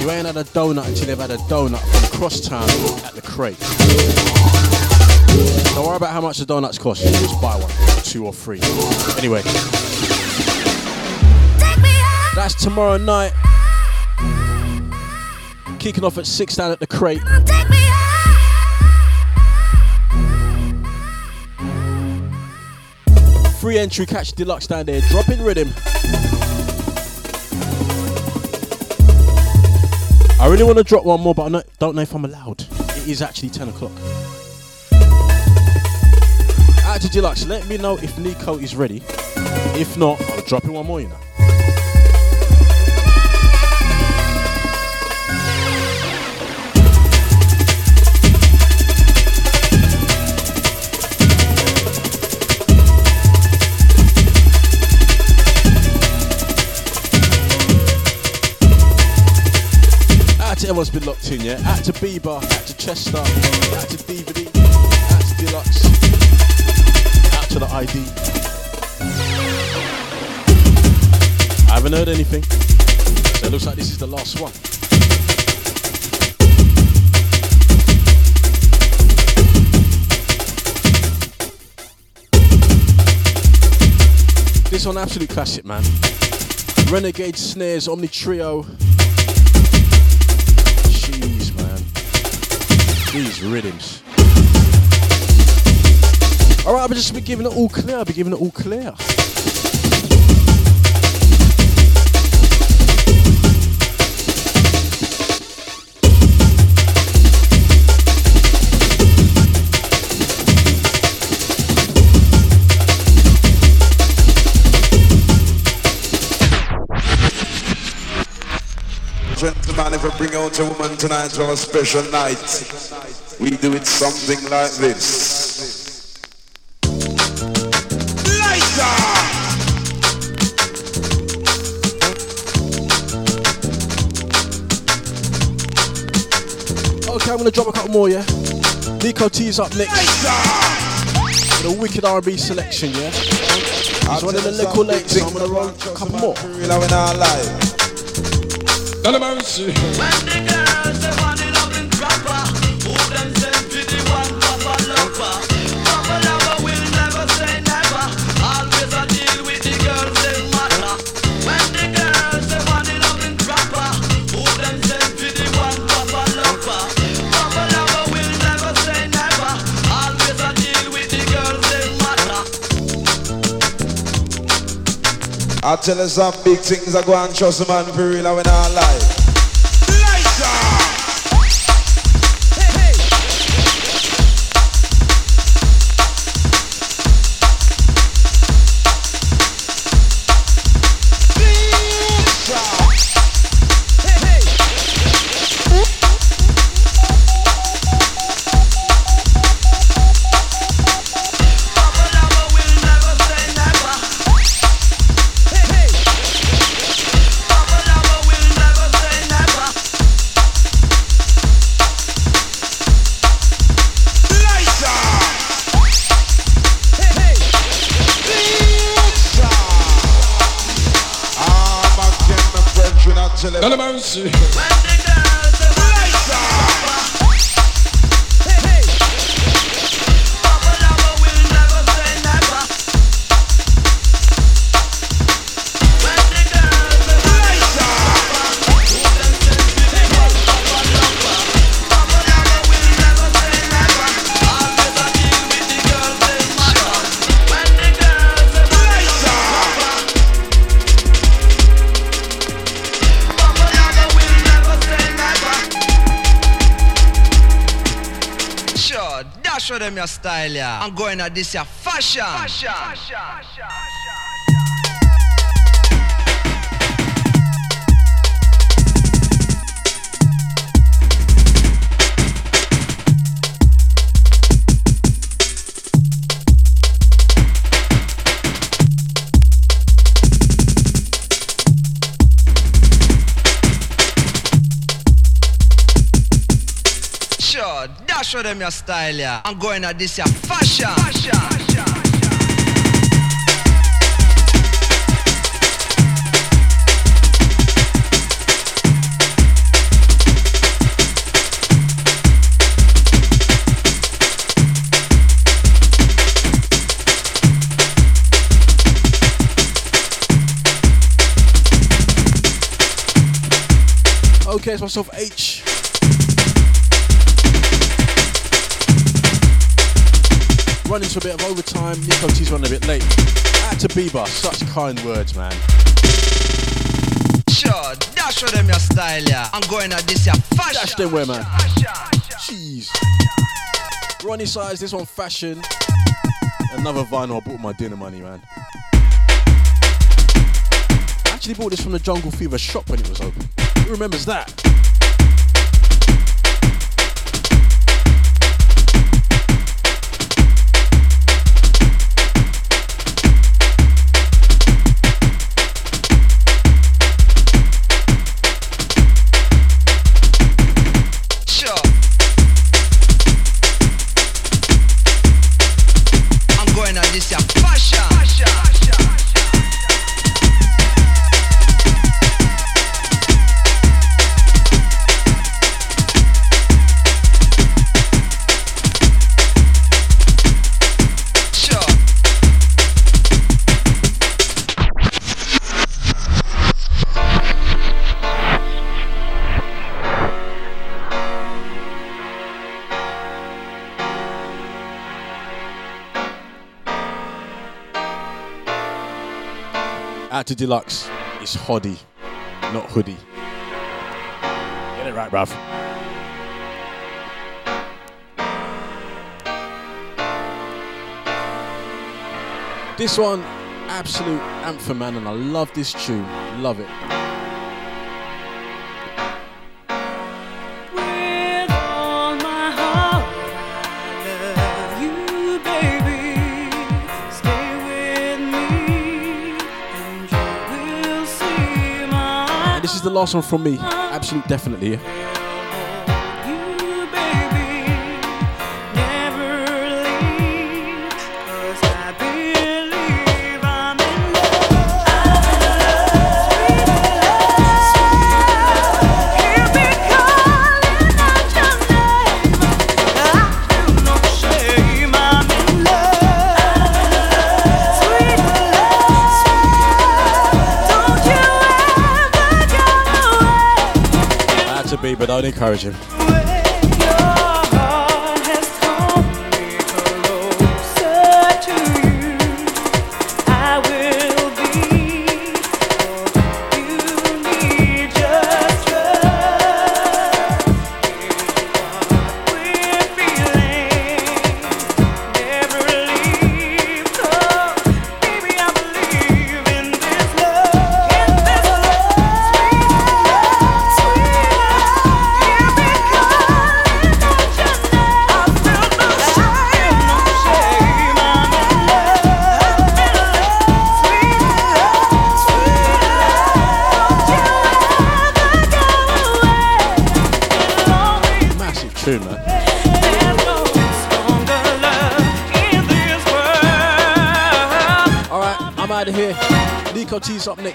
You ain't had a donut until they've had a donut from Crosstown at the crate. Don't worry about how much the donuts cost. You just buy one, two or three. Anyway, that's tomorrow night. Kicking off at six down at the crate. Free entry, catch deluxe down there. Dropping rhythm. Really want to drop one more, but I don't know if I'm allowed. It is actually 10 o'clock. To Deluxe, let me know if Nico is ready. If not, I'll drop in one more, you know. Everyone's been locked in, yeah? Out to Bieber, out to Chester, out to DVD, out to Deluxe, out to the ID. I haven't heard anything. So it looks like this is the last one. This one absolute classic, man. Renegade snares, Omni Trio. These rhythms. Alright, I've just been giving it all clear. I've been giving it all clear. Gentlemen, if we bring out a woman tonight for a special night, we do it something like this. Okay, I'm gonna drop a couple more, yeah? Nico T's up next. With a wicked R&B selection, yeah? It's one of the little late, so I'm gonna roll a couple more. Lord I tell you some big things I go and trust man for real and when I lie. Yeah. I'm going at this, with them your style, yeah. I'm going at this, your fashion. fashion. Okay, it's myself H. Running to a bit of overtime. Nico T's running a bit late. Out to Bieber. Such kind words, man. Sure, dash with them your style, yeah. I'm going at this, your fashion. Dash them where, man. Jeez. Roni Size, this one fashion. Another vinyl. I bought my dinner money, man. I actually bought this from the Jungle Fever shop when it was open. Who remembers that? To Deluxe. It's Hoddy, not Hoodie. Get it right, bruv. This one, absolute anthem, man, and I love this tune. Love it. Last one from me. Absolute definitely. Be, encourage him.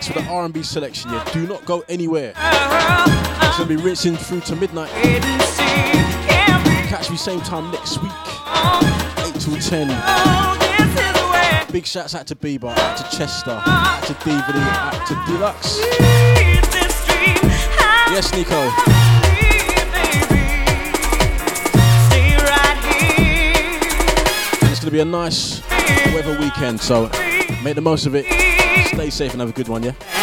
T's up next with the R&B selection. Yeah, do not go anywhere. It's gonna be rinsing through to midnight. Catch me same time next week, eight till ten. Big shouts out to Bieber, out to Chester, out to DVD, out to Deluxe. Yes, Nico. It's gonna be a nice weather weekend, so make the most of it. Stay safe and have a good one, yeah.